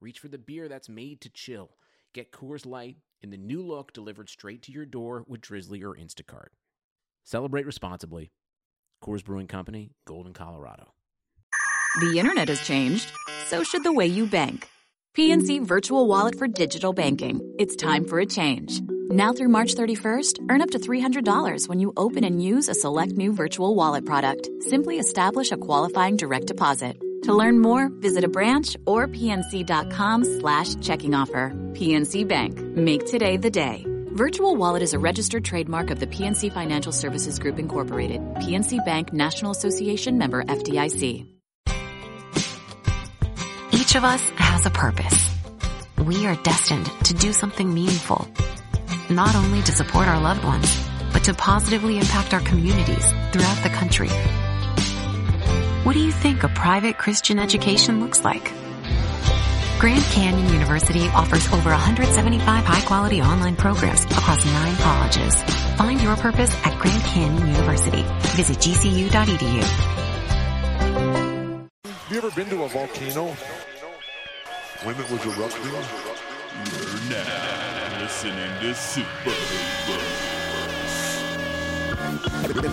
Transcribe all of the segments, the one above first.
reach for the beer that's made to chill. Get Coors Light in the new look delivered straight to your door with Drizzly or Instacart. Celebrate responsibly. Coors Brewing Company, Golden, Colorado. The internet has changed, so should the way you bank. PNC Virtual Wallet for digital banking. It's time for a change. Now through March 31st, earn up to $300 when you open and use a select new virtual wallet product. Simply establish a qualifying direct deposit. To learn more, visit a branch or pnc.com slash checking offer. PNC Bank. Make today the day. Virtual Wallet is a registered trademark of the PNC Financial Services Group Incorporated. PNC Bank National Association member FDIC. Each of us has a purpose. We are destined to do something meaningful, not only to support our loved ones, but to positively impact our communities throughout the country. What do you think a private Christian education looks like? Grand Canyon University offers over 175 high-quality online programs across nine colleges. Find your purpose at Grand Canyon University. Visit gcu.edu. Have you ever been to a volcano when it was erupting? You're now listening to Super Hoopers.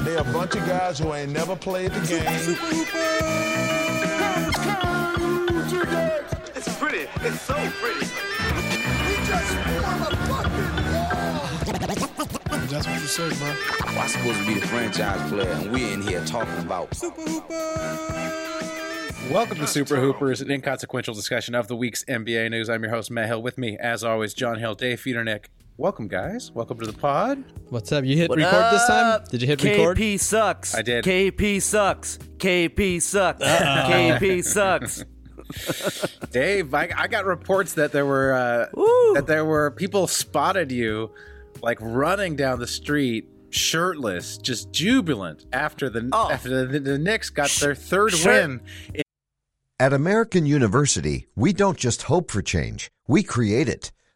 They're a bunch of guys who ain't never played the game. It's pretty. It's so pretty. We just won a fucking That's what you said, man. I'm supposed to be the franchise player, and we're in here talking about Super Hoopers. Welcome to Super Hoopers, an inconsequential discussion of the week's NBA news. I'm your host, Matt Hill. With me, as always, John Hill, Dave Feudernick. Welcome, guys. Welcome to the pod. What's up? You hit What record this time? Did you hit KP record? KP sucks. I did. KP sucks. KP sucks. KP sucks. Dave, I, I got reports that there were uh, that there were people spotted you like running down the street shirtless, just jubilant after the Oh. after the, the Knicks got their third Shirt- win. At American University, we don't just hope for change, we create it.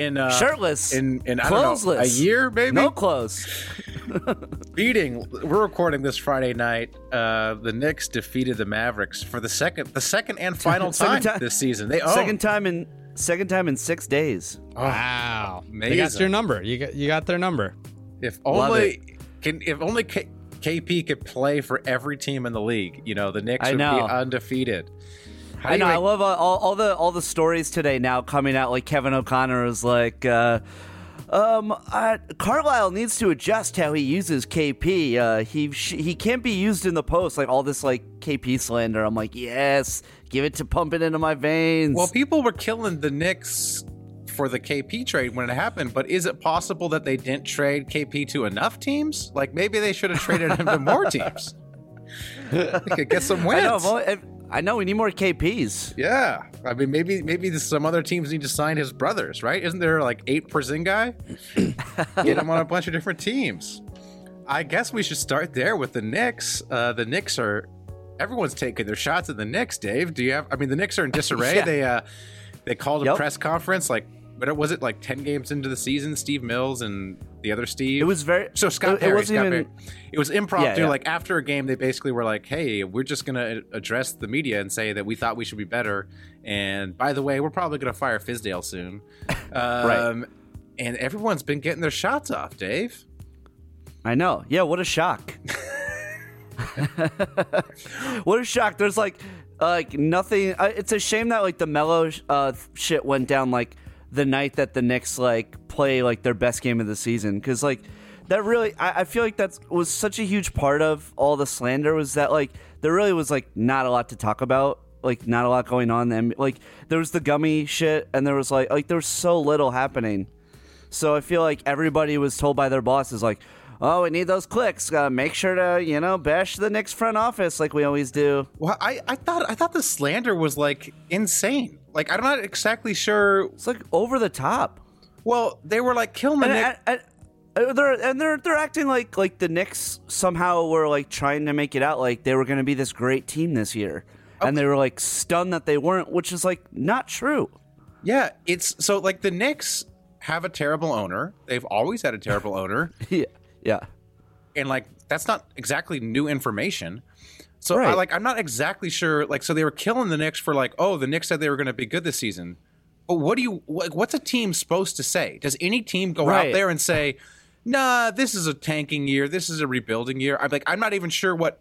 In uh, Shirtless. in in I don't know, a year, maybe No clothes. beating. We're recording this Friday night. Uh, the Knicks defeated the Mavericks for the second, the second and final time, Second time- this season. They own. Second time in second time in six days. Wow. They got Amazing. your number. You got you got their number. If only can if only K- KP could play for every team in the league. You know, the Knicks I would know. be undefeated. How I know. you I love uh, all, all the all the stories today now coming out. Like Kevin O'Connor is like, uh, um, uh, Carlisle needs to adjust how he uses KP. Uh, he sh- he can't be used in the post. Like all this like KP slander. I'm like, yes, give it to pump it into my veins. Well, people were killing the Knicks for the KP trade when it happened, but is it possible that they didn't trade KP to enough teams? Like maybe they should have traded him to more teams. they could get some I wins. know. Only- I know. We need more KPs. Yeah, I mean, maybe maybe some other teams need to sign his brothers, right? Isn't there like eight percent guy? Get him on a bunch of different teams. I guess we should start there with the Knicks. Uh, the Knicks are everyone's taking their shots at the Knicks. Dave, do you have? I mean, the Knicks are in disarray. Yeah. They uh, they called a Yep. press conference like, but was it like ten games into the season? Steve Mills and the other Steve. It was very. So Scott it, Perry, it wasn't Scott even. Perry. It was impromptu. Yeah, yeah. Like after a game, they basically were like, "Hey, we're just gonna address the media and say that we thought we should be better." And by the way, we're probably gonna fire Fizdale soon. Um, And everyone's been getting their shots off, Dave. I know. Yeah. What a shock. what a shock. There's like, like nothing. Uh, it's a shame that like the Melo uh, shit went down like the night that the Knicks like play like their best game of the season. Because like that really I, I feel like that was such a huge part of all the slander was that like there really was like not a lot to talk about. Like not a lot going on. And like there was the gummy shit and there was like like there was so little happening. So i feel like everybody was told by their bosses like oh we need those clicks uh, make sure to you know bash the Knicks front office like we always do Well, I, I thought I thought the slander was like insane. Like I'm not exactly sure. it's like over the top Well, they were like killing the and, Knicks. they're and they're they're acting like like the Knicks somehow were like trying to make it out like they were going to be this great team this year, and they were like stunned that they weren't, which is like not true. Yeah, it's so like the Knicks have a terrible owner. They've always had a terrible owner, yeah, yeah. and like that's not exactly new information. So I like I'm not exactly sure. Like so they were killing the Knicks for like oh the Knicks said they were going to be good this season. But what do you like? What's a team supposed to say? Does any team go out there and say, "Nah, this is a tanking year. This is a rebuilding year"? I'm like I'm not even sure what.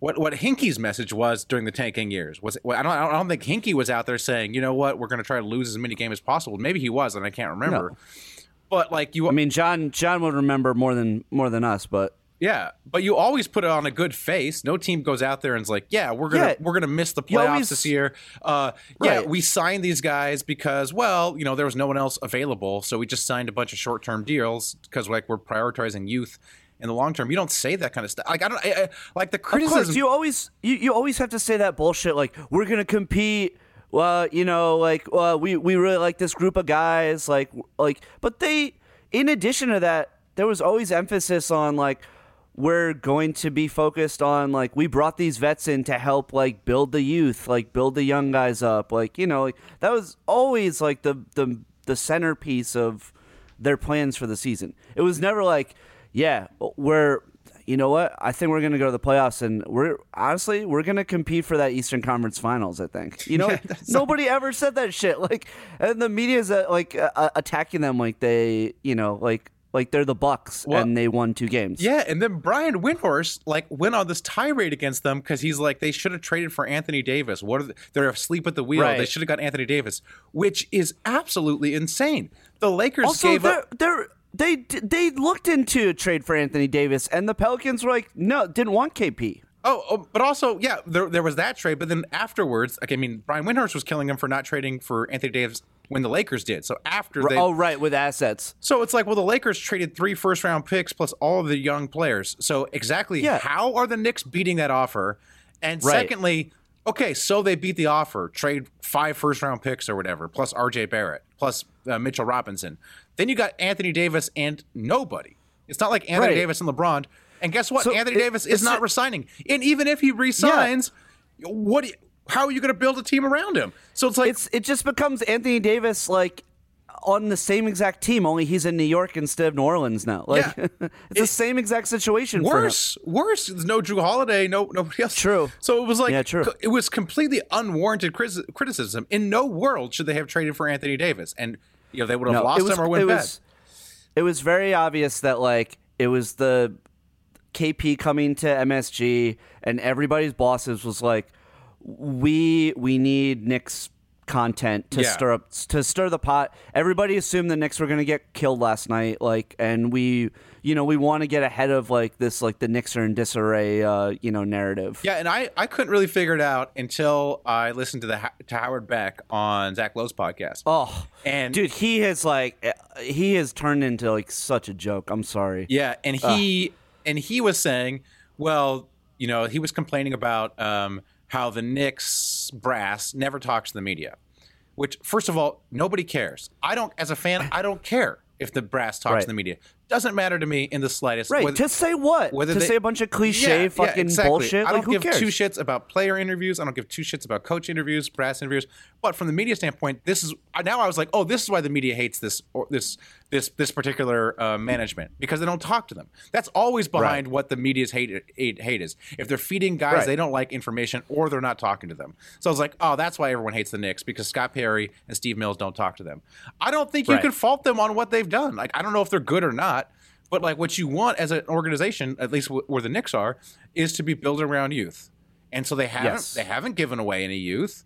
What what Hinkie's message was during the tanking years was it, well, I don't I don't think Hinky was out there saying you know what we're going to try to lose as many games as possible. Maybe he was and I can't remember. No. But like you, I mean, John John would remember more than more than us, but yeah, but you always put it on a good face. No team goes out there and's like, "Yeah, we're gonna Yeah. we're gonna miss the playoffs always- this year." Uh, yeah, Right. we signed these guys because, well, you know, there was no one else available, so we just signed a bunch of short term deals because like we're prioritizing youth in the long term. You don't say that kind of stuff. Like I don't I, I, like the Of course, criticism. you always you, you always have to say that bullshit. Like we're gonna compete. Well, you know, like uh, we we really like this group of guys. Like like, but they, in addition to that, there was always emphasis on like we're going to be focused on like we brought these vets in to help like build the youth, like build the young guys up. Like you know, like that was always like the the the centerpiece of their plans for the season. It was never like, yeah, we're you know what? I think we're going to go to the playoffs, and we're honestly we're going to compete for that Eastern Conference Finals. I think you know Yeah, that's not- nobody ever said that shit. Like, and the media's uh, like uh, attacking them like they you know like like they're the Bucks Well, and they won two games. Yeah, and then Brian Windhorst like went on this tirade against them because he's like they should have traded for Anthony Davis. What are they, they're asleep at the wheel? They should have got Anthony Davis, which is absolutely insane. The Lakers Also, gave they're, up. they're they they looked into a trade for Anthony Davis, and the Pelicans were like, no, didn't want KP. Oh, oh, but also, yeah, there, there was that trade. But then afterwards, like, I mean, Brian Windhorst was killing him for not trading for Anthony Davis when the Lakers did. So after they, oh, right, with assets. so it's like, well, the Lakers traded three first round picks plus all of the young players. So exactly Yeah. how are the Knicks beating that offer? And Right. secondly, okay, so they beat the offer, trade five first round picks or whatever, plus RJ Barrett, plus uh, Mitchell Robinson. Then you got Anthony Davis and nobody. It's not like Anthony Right. Davis and LeBron. And guess what? So Anthony it- Davis is not resigning. And even if he resigns, what? You, how are you going to build a team around him? So it's like It's it just becomes Anthony Davis like on the same exact team, only he's in New York instead of New Orleans now. Like Yeah. it's the same exact situation. worse, worse. There's no Jrue Holiday, no nobody else. True. So it was like Yeah, true. it was completely unwarranted criticism. In no world should they have traded for Anthony Davis, and you know they would have No, lost it was, him or went it bad. was, it was very obvious that like it was the KP coming to MSG and everybody's bosses was like, we we need Knicks content to Yeah. stir up to stir the pot. Everybody assumed the Knicks were going to get killed last night, like, and we you know we want to get ahead of like this like the Knicks are in disarray, uh, you know, narrative. Yeah, and I, I couldn't really figure it out until I listened to the to Howard Beck on Zach Lowe's podcast. Oh, and dude, he has like uh, he has turned into like such a joke. I'm sorry. Yeah, and he and he was saying, well, you know, he was complaining about um, how the Knicks brass never talks to the media. Which, first of all, nobody cares. I don't, as a fan, I don't care if the brass talks Right. to the media. Doesn't matter to me in the slightest. Right. Whether- to say what? whether to they- say a bunch of cliche Yeah, fucking yeah, exactly. bullshit? I don't like, give two shits about player interviews. I don't give two shits about coach interviews, brass interviews. But from the media standpoint, this is now I was like, oh, this is why the media hates this or this this this particular uh, management because they don't talk to them. That's always behind what the media's hate, hate hate is. If they're feeding guys Right. they don't like information or they're not talking to them. So I was like, oh, that's why everyone hates the Knicks because Scott Perry and Steve Mills don't talk to them. I don't think you Right. can fault them on what they've done. Like I don't know if they're good or not. But like what you want as an organization, at least wh- where the Knicks are, is to be built around youth. And so they haven't Yes. they haven't given away any youth.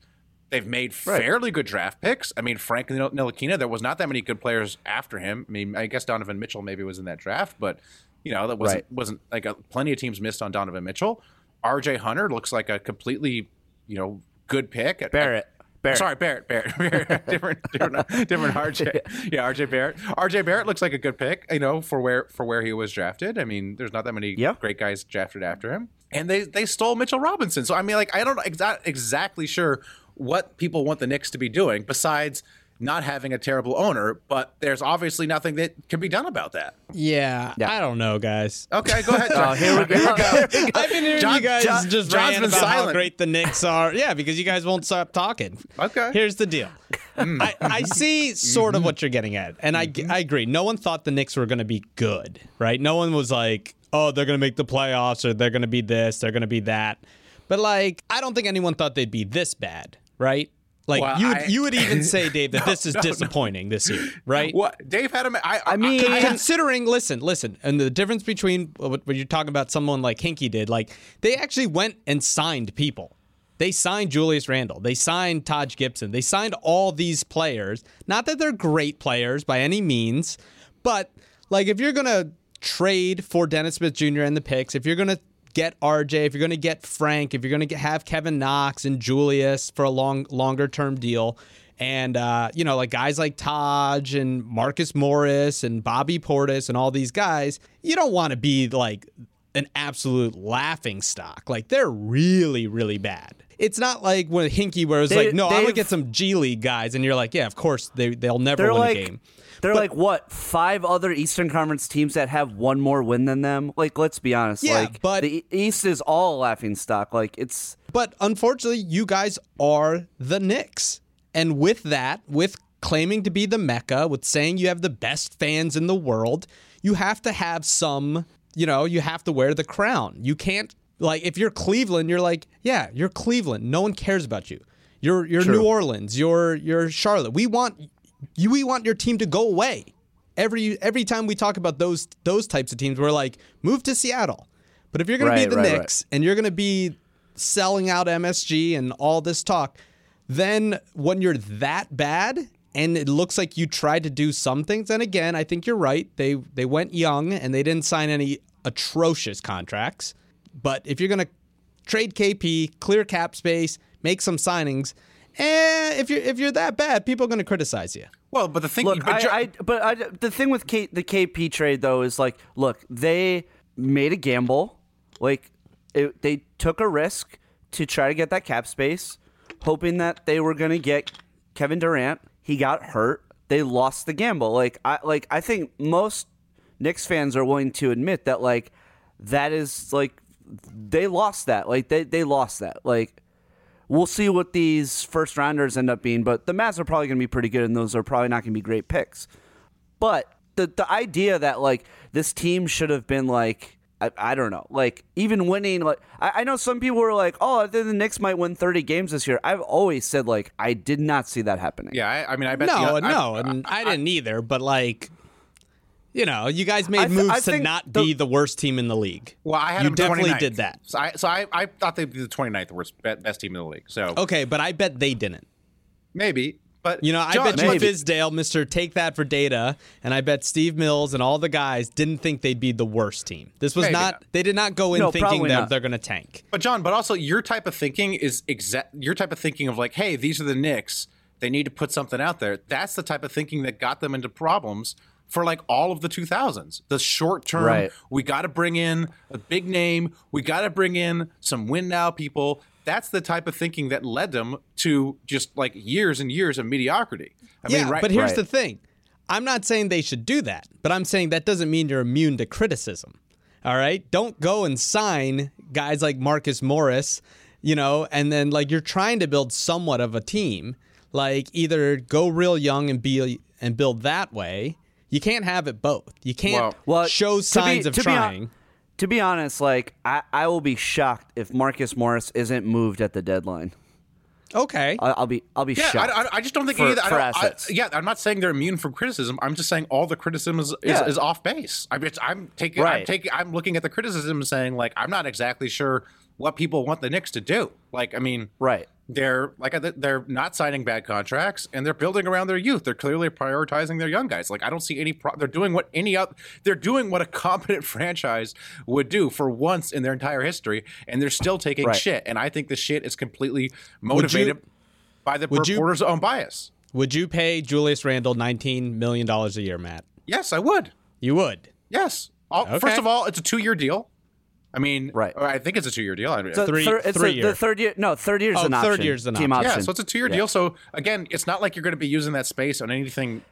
They've made Right. fairly good draft picks. I mean, Frank Nil- Ntilikina, there was not that many good players after him. I mean, I guess Donovan Mitchell maybe was in that draft, but you know that wasn't Right. wasn't like a, plenty of teams missed on Donovan Mitchell. R.J. Hunter looks like a completely you know good pick. At, Barrett. Barrett. Sorry, Barrett. Barrett. Barrett. different, different, different. RJ. Yeah, RJ Barrett. RJ Barrett looks like a good pick. You know, for where for where he was drafted. I mean, there's not that many Yeah. great guys drafted after him. And they they stole Mitchell Robinson. So I mean, like, I don't exa- exactly sure what people want the Knicks to be doing besides not having a terrible owner. But there's obviously nothing that can be done about that. Yeah, I don't know, guys. Okay, go ahead. Oh, John. here we go. I've been hearing John- you guys John- just John's rant been about how great the Knicks are. Yeah, because you guys won't stop talking. Okay. Here's the deal. Mm. I, I see sort of mm-hmm. what you're getting at, and I, mm-hmm. I agree. No one thought the Knicks were going to be good, right? No one was like, oh, they're going to make the playoffs, or they're going to be this, they're going to be that. But like, I don't think anyone thought they'd be this bad, right? Like Well, you, would, I- you would even say, Dave, that No, this is no, no. disappointing this year, right? What Dave had him. I, I mean- Con- considering, listen, listen, and the difference between what, what you're talking about, someone like Hinkie did, like they actually went and signed people. They signed Julius Randle. They signed Taj Gibson. They signed all these players. Not that they're great players by any means, but like if you're gonna trade for Dennis Smith Jr. and the picks, if you're gonna get RJ, if you're gonna get Frank, if you're gonna have Kevin Knox and Julius for a long, longer term deal, and uh, you know, like guys like Taj and Marcus Morris and Bobby Portis and all these guys, you don't want to be like an absolute laughing stock. Like they're really, really bad. It's not like when Hinkie where it was They- like, no, I'm gonna get some G League guys, and you're like, yeah, of course they they'll never win like a game. They're But- like what five other Eastern Conference teams that have one more win than them. Like, let's be honest. Yeah, like, but- the East is all laughing stock. Like, it's But unfortunately, you guys are the Knicks. And with that, with claiming to be the Mecca, with saying you have the best fans in the world, you have to have some, you know, you have to wear the crown. You can't like if you're Cleveland, you're like, yeah, you're Cleveland. No one cares about you. You're you're New Orleans, you're you're Charlotte. We want you we want your team to go away. Every every time we talk about those those types of teams, we're like, move to Seattle. But if you're going Right, to be the right, right. Knicks and you're going to be selling out MSG and all this talk, then when you're that bad and it looks like you tried to do some things, and again, I think you're right. They they went young and they didn't sign any atrocious contracts. But if you're going to trade KP, clear cap space, make some signings, eh, if you're if you're that bad, people are going to criticize you. Well, but the thing, look. but I, I but I, the thing with K, the KP trade though is like, look, they made a gamble. Like, it, they took a risk to try to get that cap space, hoping that they were going to get Kevin Durant. He got hurt. They lost the gamble. Like, I like I think most Knicks fans are willing to admit that like that is like they lost that. Like they they lost that. Like we'll see what these first rounders end up being, but the Mavs are probably going to be pretty good, and those are probably not going to be great picks. But the the idea that like this team should have been like I, I don't know, like even winning like I, I know some people were like, oh, I think the Knicks might win thirty games this year. I've always said like I did not see that happening. yeah, I, I mean, I bet. No, you know, no, I, and I, didn't either. But like, you know, you guys made th- moves I to not the- be the worst team in the league. Well, I had you them definitely 29th. did that. So I, so I, I thought they'd be the 29th worst best team in the league. So Okay, but I bet they didn't. maybe, but You know, I John, bet you maybe. Fizdale, Mister Take That for Data, and I bet Steve Mills and all the guys didn't think they'd be the worst team. This was not, not. They did not go in No, thinking that not. they're going to tank. But John, but also your type of thinking is exact. Your type of thinking of like, hey, these are the Knicks. They need to put something out there. That's the type of thinking that got them into problems for like all of the 2000s. The short term, Right. we got to bring in a big name. We got to bring in some win now people. That's the type of thinking that led them to just like years and years of mediocrity. I yeah, mean, right, but here's right. the thing. I'm not saying they should do that, but I'm saying that doesn't mean you're immune to criticism. All right? Don't go and sign guys like Marcus Morris, you know, and then like you're trying to build somewhat of a team. Like either go real young and be and build that way. You can't have it both. You can't Well, show to be- signs of to be hon- trying. to be honest, like I, I will be shocked if Marcus Morris isn't moved at the deadline. okay. I, I'll be I'll be Yeah, shocked. I, I, I just don't think for, any of that. I for don't- I- assets. yeah, I'm not saying they're immune from criticism. I'm just saying all the criticism is, is, Yeah. is off base. I mean, it's- I'm taking, I'm taking, I'm looking at the criticism and saying like, I'm not exactly sure what people want the Knicks to do. Like, I mean, right. They're like they're not signing bad contracts and they're building around their youth. They're clearly prioritizing their young guys. Like I don't see any. Pro- they're doing what any other. They're doing what a competent franchise would do for once in their entire history, and they're still taking Right. shit. And I think the shit is completely motivated by the would you- reporter's own bias. Would you pay Julius Randle $19 million a year, Matt? Yes, I would. You would? Yes. Okay. First of all, it's a two-year deal. I mean, right. I think it's a two-year deal. I mean, So thir- it's a- the third year. No, third year's Oh, an third option. year's an team option. option. Yeah, so it's a two-year Yeah. deal. So again, it's not like you're going to be using that space on anything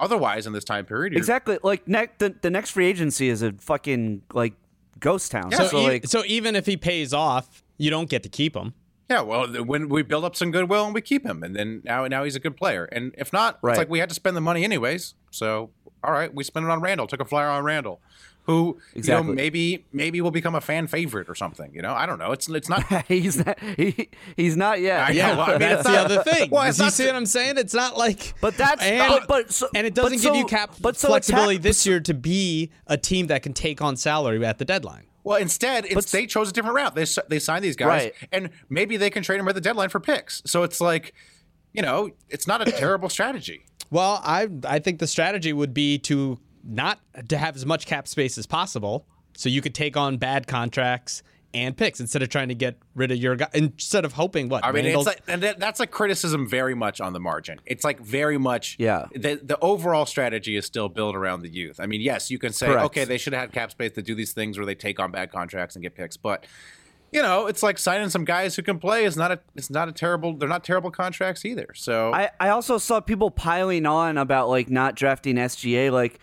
otherwise in this time period. You're- Exactly. Like next, the, the next free agency is a fucking like ghost town. so, so e- like, so even if he pays off, you don't get to keep him. Yeah, well, when we build up some goodwill and we keep him, and then now now he's a good player. And if not, Right. it's like we had to spend the money anyways. So all right, we spent it on Randle. Took a flyer on Randle, who Exactly. you know maybe maybe will become a fan favorite or something. You know, I don't know. It's it's not. he's not. He, he's not yet. I know. Well, I mean, That's the other thing. Well, Is it's you not see what I'm saying? It's not like. But that's and, but, but so, and it doesn't give so- you cap but so flexibility attack- this year to be a team that can take on salary at the deadline. Well, instead, it's they chose a different route. They they signed these guys, Right. and maybe they can trade them at the deadline for picks. So it's like, you know, it's not a terrible strategy. Well, I I think the strategy would be to not to have as much cap space as possible, so you could take on bad contracts and picks instead of trying to get rid of your guy. Instead of hoping what I mean, Randle- it's like, and that's a criticism very much on the margin. It's like very much, Yeah. The the overall strategy is still built around the youth. I mean, yes, you can say, Correct. okay, they should have had cap space to do these things where they take on bad contracts and get picks, but you know, it's like signing some guys who can play is not a it's not a terrible. They're not terrible contracts either. So I, I also saw people piling on about like not drafting SGA. Like,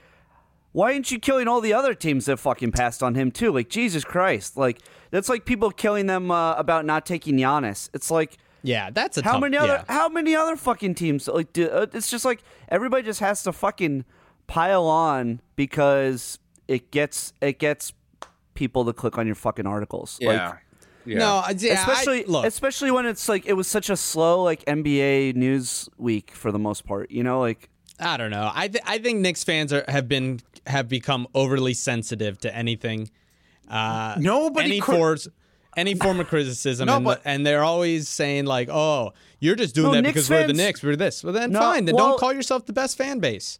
why aren't you killing all the other teams that fucking passed on him too? Like, Jesus Christ! Like, that's like people killing them uh, about not taking Giannis. It's like, yeah, that's a how tough- many other yeah. how many other fucking teams? Like, do, uh, it's just like everybody just has to fucking pile on because it gets it gets people to click on your fucking articles. Yeah. Like, Yeah. No, yeah, especially I- look. especially when it's like it was such a slow like NBA news week for the most part. You know, like I don't know. I th- I think Knicks fans are have been have become overly sensitive to anything. Uh, Nobody any force, any form of criticism, No, and, but- and they're always saying like, "Oh, you're just doing No, that Knicks because we're the fans- Knicks. We're this." Well, then No, fine. Then well- don't call yourself the best fan base.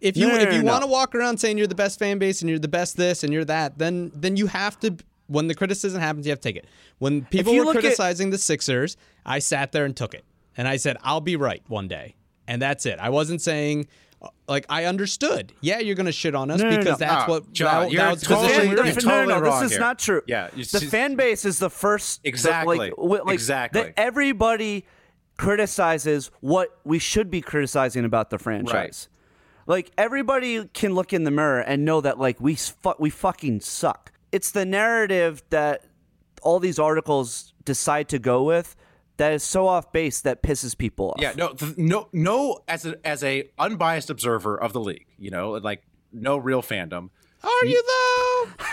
If you if you want to walk around saying you're the best fan base and you're the best this and you're that, then then you have to. When the criticism happens, you have to take it. When people were look at- criticizing the Sixers, I sat there and took it, and I said, "I'll be right one day," and that's it. I wasn't saying. uh, Like I understood, yeah, you're gonna shit on us No, no, no. because that's Ah, what John, that, you're that was the totally- position we were you're in. no, no, no, wrong this is here. not true. Yeah, you the see- fan base is the first the- Exactly. like, like, Exactly. that everybody criticizes what we should be criticizing about the franchise. Like everybody can look in the mirror and know that like we s- fu- we fucking suck. It's the narrative that all these articles decide to go with that is so off base that pisses people off. Yeah, no, th- no, no. As a as a unbiased observer of the league, you know, like no real fandom. Are you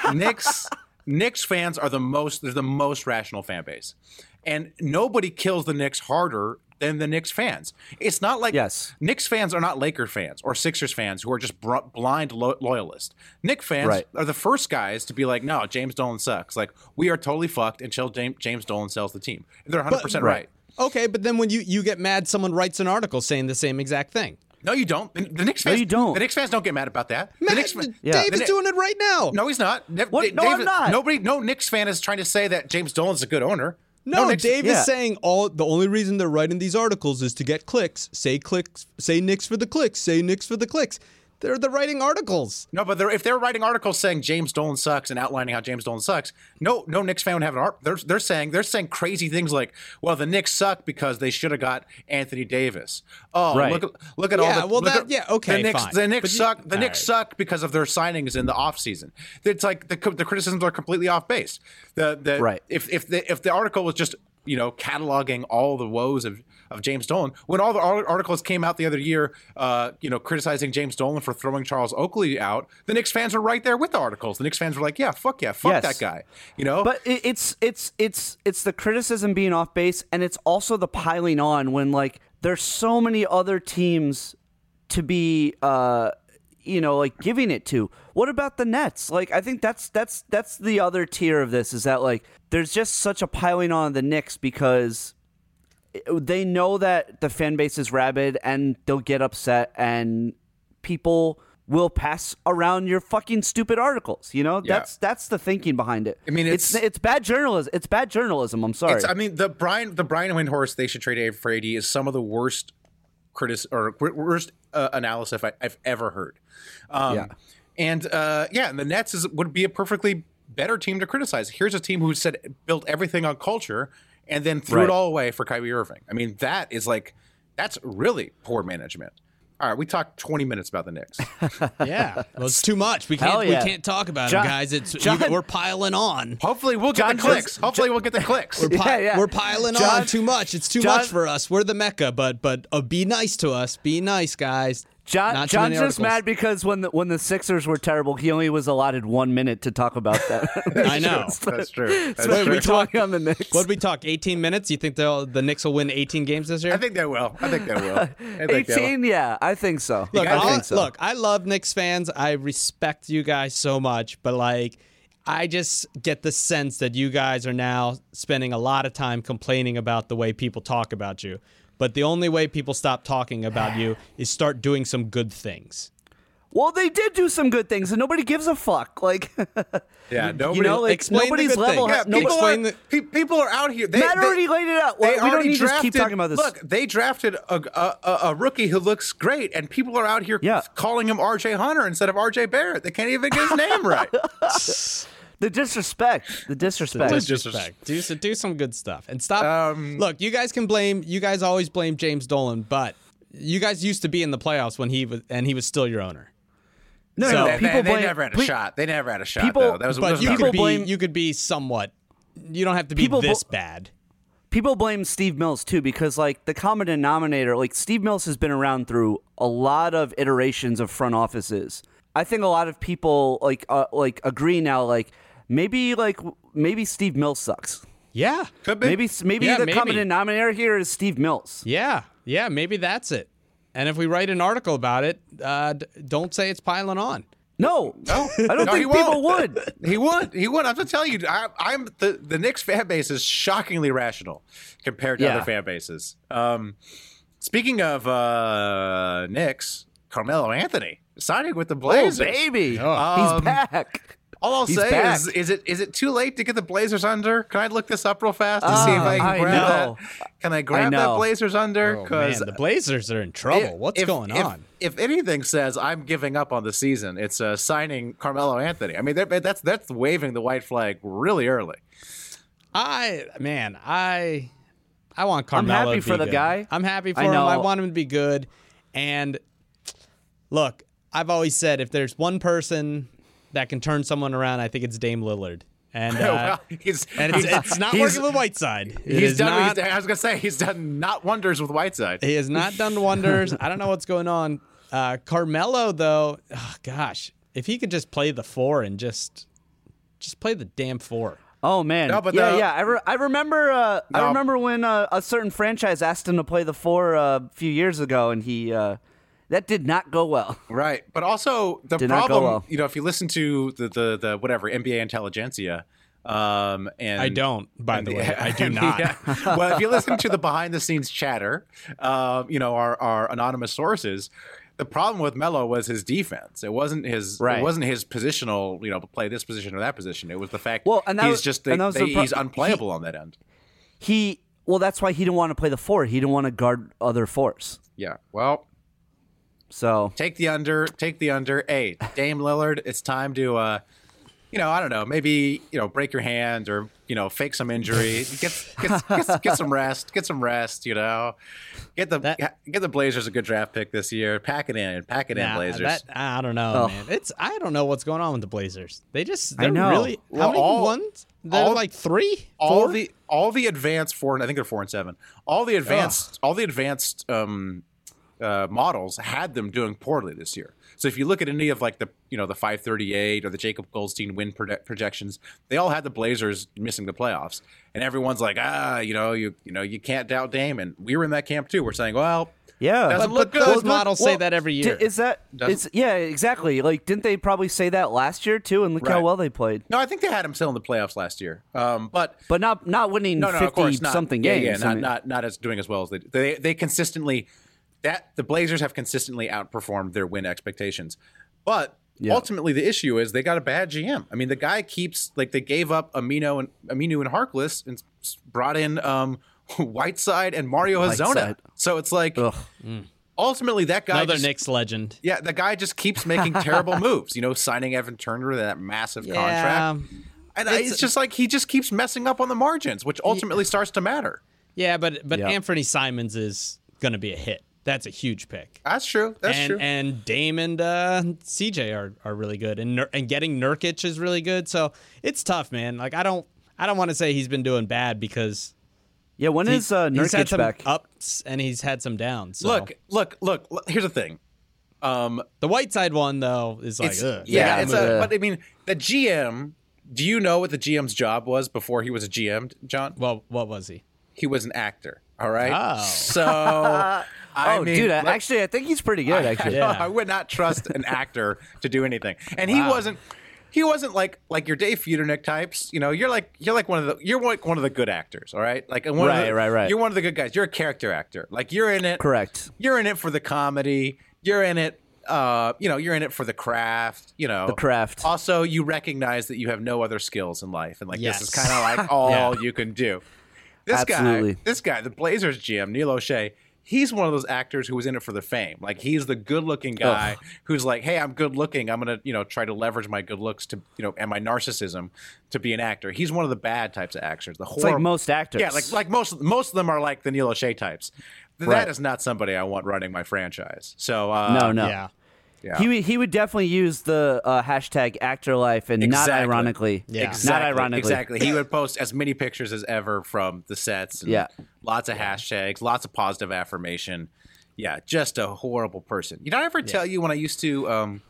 though? Knicks Knicks fans are the most. They're the most rational fan base, and nobody kills the Knicks harder than the Knicks fans. It's not like Yes. Knicks fans are not Laker fans or Sixers fans who are just br- blind lo- loyalists. Knicks fans Right. are the first guys to be like, "No, James Dolan sucks. Like we are totally fucked until James, James Dolan sells the team." They're 100 percent right. Okay, but then when you you get mad, someone writes an article saying the same exact thing. No, you don't. The, the Knicks No, fans. you don't. The Knicks fans don't get mad about that. Matt, the Knicks, fan- Yeah. Dave is The- doing it right now. No, he's not. What? Da- No, I'm not. Nobody, no Knicks fan is trying to say that James Dolan's a good owner. No, Knicks- Dave yeah. is saying all the only reason they're writing these articles is to get clicks. Say clicks, say Knicks for the clicks, say Knicks for the clicks. They're the writing articles. No, but they're, if they're writing articles saying James Dolan sucks and outlining how James Dolan sucks, no, no Knicks fan would have an art. They're, they're saying they're saying crazy things like, "Well, the Knicks suck because they should have got Anthony Davis." Oh, Right. look at look at Yeah, all the well, that- at- yeah, okay, The Knicks, fine. the Knicks you- suck. The Knicks right. suck because of their signings in the offseason. It's like the the criticisms are completely off base. The the Right. if if the if the article was just you know cataloging all the woes of of James Dolan when all the articles came out the other year, uh, you know, criticizing James Dolan for throwing Charles Oakley out, the Knicks fans were right there with the articles. The Knicks fans were like, "Yeah, fuck yeah, fuck Yes. that guy," you know. But it's it's it's it's the criticism being off base, and it's also the piling on when like there's so many other teams to be uh you know, like giving it to. What about the Nets? Like, I think that's that's that's the other tier of this is that like there's just such a piling on the Knicks because they know that the fan base is rabid and they'll get upset and people will pass around your fucking stupid articles. You know, Yeah. that's that's the thinking behind it. I mean, it's it's- it's bad journalism. It's bad journalism. I'm sorry. It's, I mean, the Brian the Brian Windhorst they should trade A for AD is some of the worst critic or worst uh, analysis I, I've ever heard. Um, Yeah. And uh, yeah, and the Nets is would be a perfectly better team to criticize. Here's a team who said built everything on culture and then threw Right. it all away for Kyrie Irving. I mean, that is like that's really poor management. All right, we talked 20 minutes about the Knicks. Yeah, well, it's too much. We can't. yeah. We can't talk about John- it, guys. It's John- you, we're piling on. Hopefully, we'll get John the clicks. just- Hopefully, we'll get the clicks. We're, pi- Yeah, yeah. we're piling John- on too much. It's too John- much for us. We're the mecca, but but uh, be nice to us. Be nice, guys. John, Not John's just mad because when the when the Sixers were terrible, he only was allotted one minute to talk about that. I know. That's true. That's Wait, true. we talking on the Knicks. What did we talk? 18 minutes? You think they'll, the Knicks will win 18 games this year? I think they will. I think they will. I think they will. Eighteen? Yeah, I think so. Look, I I'll- think so. look, I love Knicks fans. I respect you guys so much, but like, I just get the sense that you guys are now spending a lot of time complaining about the way people talk about you. But the only way people stop talking about you is start doing some good things. Well, they did do some good things, and nobody gives a fuck. Like, Yeah, nobody. you know, like explain the nobody's good level. yeah, nobody, people, explain are, the- pe- people are out here. They, Matt they- already laid it out. They we don't already need to just keep talking about this. Look, they drafted a, a, a, a rookie who looks great, and people are out here Yeah. calling him R.J. Hunter instead of R.J. Barrett. They can't even get his name right. the disrespect, the disrespect. The Disrespect. Do, so- do some good stuff and stop. Um, Look, you guys can blame. You guys always blame James Dolan, but you guys used to be in the playoffs when he was, and he was still your owner. No, So- no, they. People they, blame. never had a pe- shot. They never had a shot. people- though. That was, But was you could be. blame- You could be somewhat. You don't have to be People this bl- bad. people blame Steve Mills too because like the common denominator, like Steve Mills has been around through a lot of iterations of front offices. I think a lot of people like uh, like agree now. Like maybe like maybe Steve Mills sucks. Yeah. Could be. Maybe maybe Yeah, the maybe. common denominator here is Steve Mills. Yeah. Yeah. Maybe that's it. And if we write an article about it, uh, d- don't say it's piling on. No, No, I don't no, he think people won't. would. He would. He would. I'm to tell you, I, I'm the the Knicks fan base is shockingly rational compared to Yeah. other fan bases. Um, speaking of uh, Knicks, Carmelo Anthony signing with the Oh Blazers. baby, Um, he's back. All I'll He's say back. is, is it is it too late to get the Blazers under? Can I look this up real fast to see if I can Ah, I grab know. that? Can I grab that. Blazers under? Oh, the Blazers are in trouble. What's if- going if- on? If anything says I'm giving up on the season, it's uh, signing Carmelo Anthony. I mean, that's that's waving the white flag really early. I man, I I want Carmelo. I'm happy to be for the good. guy. I'm happy for I him. I want him to be good. And look, I've always said if there's one person that can turn someone around, I think it's Dame Lillard. And uh, well, he's and it's, it's not he's- working with Whiteside. It He's done. Not, he's, I was gonna say he's done not wonders with Whiteside. he has not done wonders. I don't know what's going on. Uh, Carmelo, though, oh, gosh, if he could just play the four and just just play the damn four. Oh man, No, but yeah, the- yeah. I, re- I remember. Uh, I remember when uh, a certain franchise asked him to play the four uh, a few years ago, and he uh, that did not go well. Right, but also the Did problem, well. you know, if you listen to the the, the whatever NBA intelligentsia, um, and I don't, by the way. I do not. yeah. well, if you listen to the behind the scenes chatter, uh, you know, our, our anonymous sources, the problem with Melo was his defense. It wasn't his. Right. It wasn't his positional. You know, play this position or that position. It was the fact. Well, and that he's was- just and that was the pro- he's unplayable on that end. He well, that's why he didn't want to play the four. He didn't want to guard other fours. Yeah. Well, So take the under. Take the under. Hey, Dame Lillard, it's time to. uh you know, I don't know, maybe, you know, break your hand or, you know, fake some injury. Get get, get, get some rest. Get some rest, you know. Get the That- get the Blazers a good draft pick this year. Pack it in. Pack it in, Blazers. that- I don't know, Oh. man. It's I don't know what's going on with the Blazers. They just I they're know. really Well, how many all- ones? They're all- like three, all four? the all the advanced four I think they're four and seven. All the advanced all the advanced um uh, models had them doing poorly this year. So if you look at any of like the you know the 538 or the Jacob Goldstein win proje- projections, they all had the Blazers missing the playoffs, and everyone's like, ah, you know, you you know, you can't doubt Dame, and we were in that camp too. We're saying, well, Yeah, But look, those models say that every year. Is that? It's yeah, exactly. Like, didn't they probably say that last year too? And look how well they played. No, I think they had him still in the playoffs last year. Um, but But not not winning no, no, fifty of course not. something yeah, games. Yeah, I not mean- not not as doing as well as they they they consistently that the Blazers have consistently outperformed their win expectations. But Yeah. ultimately, the issue is they got a bad GM. I mean, the guy keeps like they gave up Amino and Aminu and Harkless and brought in um, Whiteside and Mario Hezonja. Whiteside. So it's like ultimately that guy Another just- Knicks legend. Yeah, the guy just keeps making terrible moves. You know, signing Evan Turner to that massive Yeah. contract. And it's, It's- just like he just keeps messing up on the margins, which ultimately starts to matter. Yeah, but but Yeah. Anthony Simons is going to be a hit. That's a huge pick. That's true. That's and true. and Dame and uh, CJ are, are really good, and Nur- and getting Nurkic is really good. So it's tough, man. Like I don't I don't want to say he's been doing bad because yeah, when he- is uh, he's had Nurkic some back? ups and he's had some downs. So. look, look, look, look. Here's the thing. Um, the Whiteside one though is like it's, ugh. yeah, Yeah, it's a. uh, But I mean, the GM. Do you know what the GM's job was before he was a GM, John? Well, what was he? He was an actor. All right. Oh. So, I oh, mean, dude, I- let- actually, I think he's pretty good. I, Actually, know, Yeah. I would not trust an actor to do anything, and he wasn't. He wasn't like like your Dave Feudernick types. You know, you're like you're like one of the you're like one of the good actors. All right, like one of Right, the, right, right. You're one of the good guys. You're a character actor. Like you're in it. correct. You're in it for the comedy. You're in it. Uh, you know, you're in it for the craft. You know, The craft. Also, you recognize that you have no other skills in life, and like this is kind of like all Yeah. you can do. This Absolutely. guy, this guy, the Blazers GM, Neil Olshey, he's one of those actors who was in it for the fame. Like he's the good-looking guy who's like, "Hey, I'm good-looking. I'm gonna, you know, try to leverage my good looks to, you know, and my narcissism to be an actor." He's one of the bad types of actors. The It's like horrible, most actors. yeah, like like most most of them are like the Neil Olshey types. Th- Right. That is not somebody I want running my franchise. So uh, no, no. Yeah. Yeah. He would- he would definitely use the uh, hashtag actor life and not ironically. Yeah. Not Exactly, ironically. Exactly. He would post as many pictures as ever from the sets. And Yeah. Lots of hashtags, lots of positive affirmation. Yeah, just a horrible person. You know, I ever tell you when I used to, um,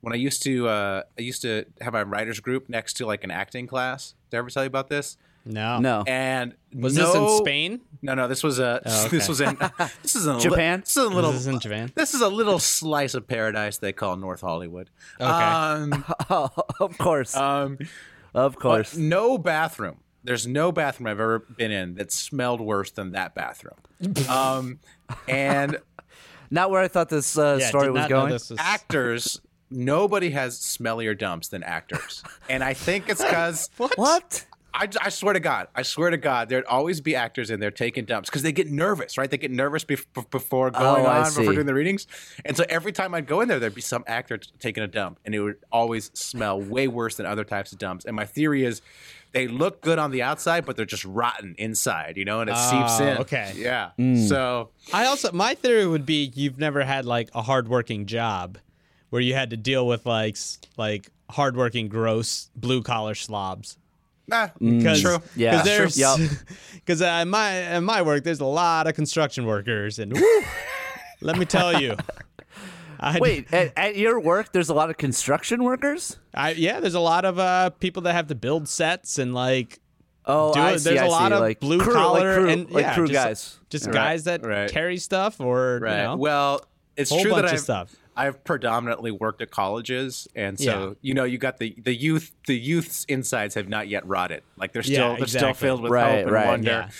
when I used to, uh, I used to have my writers group next to like an acting class. Did I ever tell you about this? No. No. And Was this in Spain? No, no. This was a. Oh, This was in. This is in a li- Japan? this is a little. This is in Japan. This is a little slice of paradise they call North Hollywood. Okay. Um, Oh, of course. um, of course. no bathroom. There's no bathroom I've ever been in that smelled worse than that bathroom. um, and Not where I thought this uh, Yeah, story was going. this was- actors, nobody has smellier dumps than actors. And I think it's because what? What? I, I swear to God, I swear to God, there'd always be actors in there taking dumps because they get nervous, right? They get nervous bef- bef- before going Oh, on, before doing the readings. And so every time I'd go in there, there'd be some actor t- taking a dump, and it would always smell way worse than other types of dumps. And my theory is they look good on the outside, but they're just rotten inside, you know, and it seeps Oh, in. okay. Yeah. Mm. So I also my theory would be you've never had like a hardworking job where you had to deal with like like hardworking gross blue collar slobs. Nah, Because true. Yeah, cause there's Yup. because uh, in my in my work there's a lot of construction workers and woo, let me tell you. I, Wait, at, at your work, there's a lot of construction workers. I, yeah, there's a lot of uh, people that have to build sets and like Oh, do I it. see, There's I a lot see. of like blue crew, collar like crew, and like yeah, crew just, guys. just Right, guys that right. carry stuff or Right. you know. Well, it's Whole true bunch that of I've, stuff. I've predominantly worked at colleges, and so Yeah. you know, you got the the youth. The youth's insides have not yet rotted. Like they're Yeah, still they're still filled with Right, hope and right. wonder, Yeah.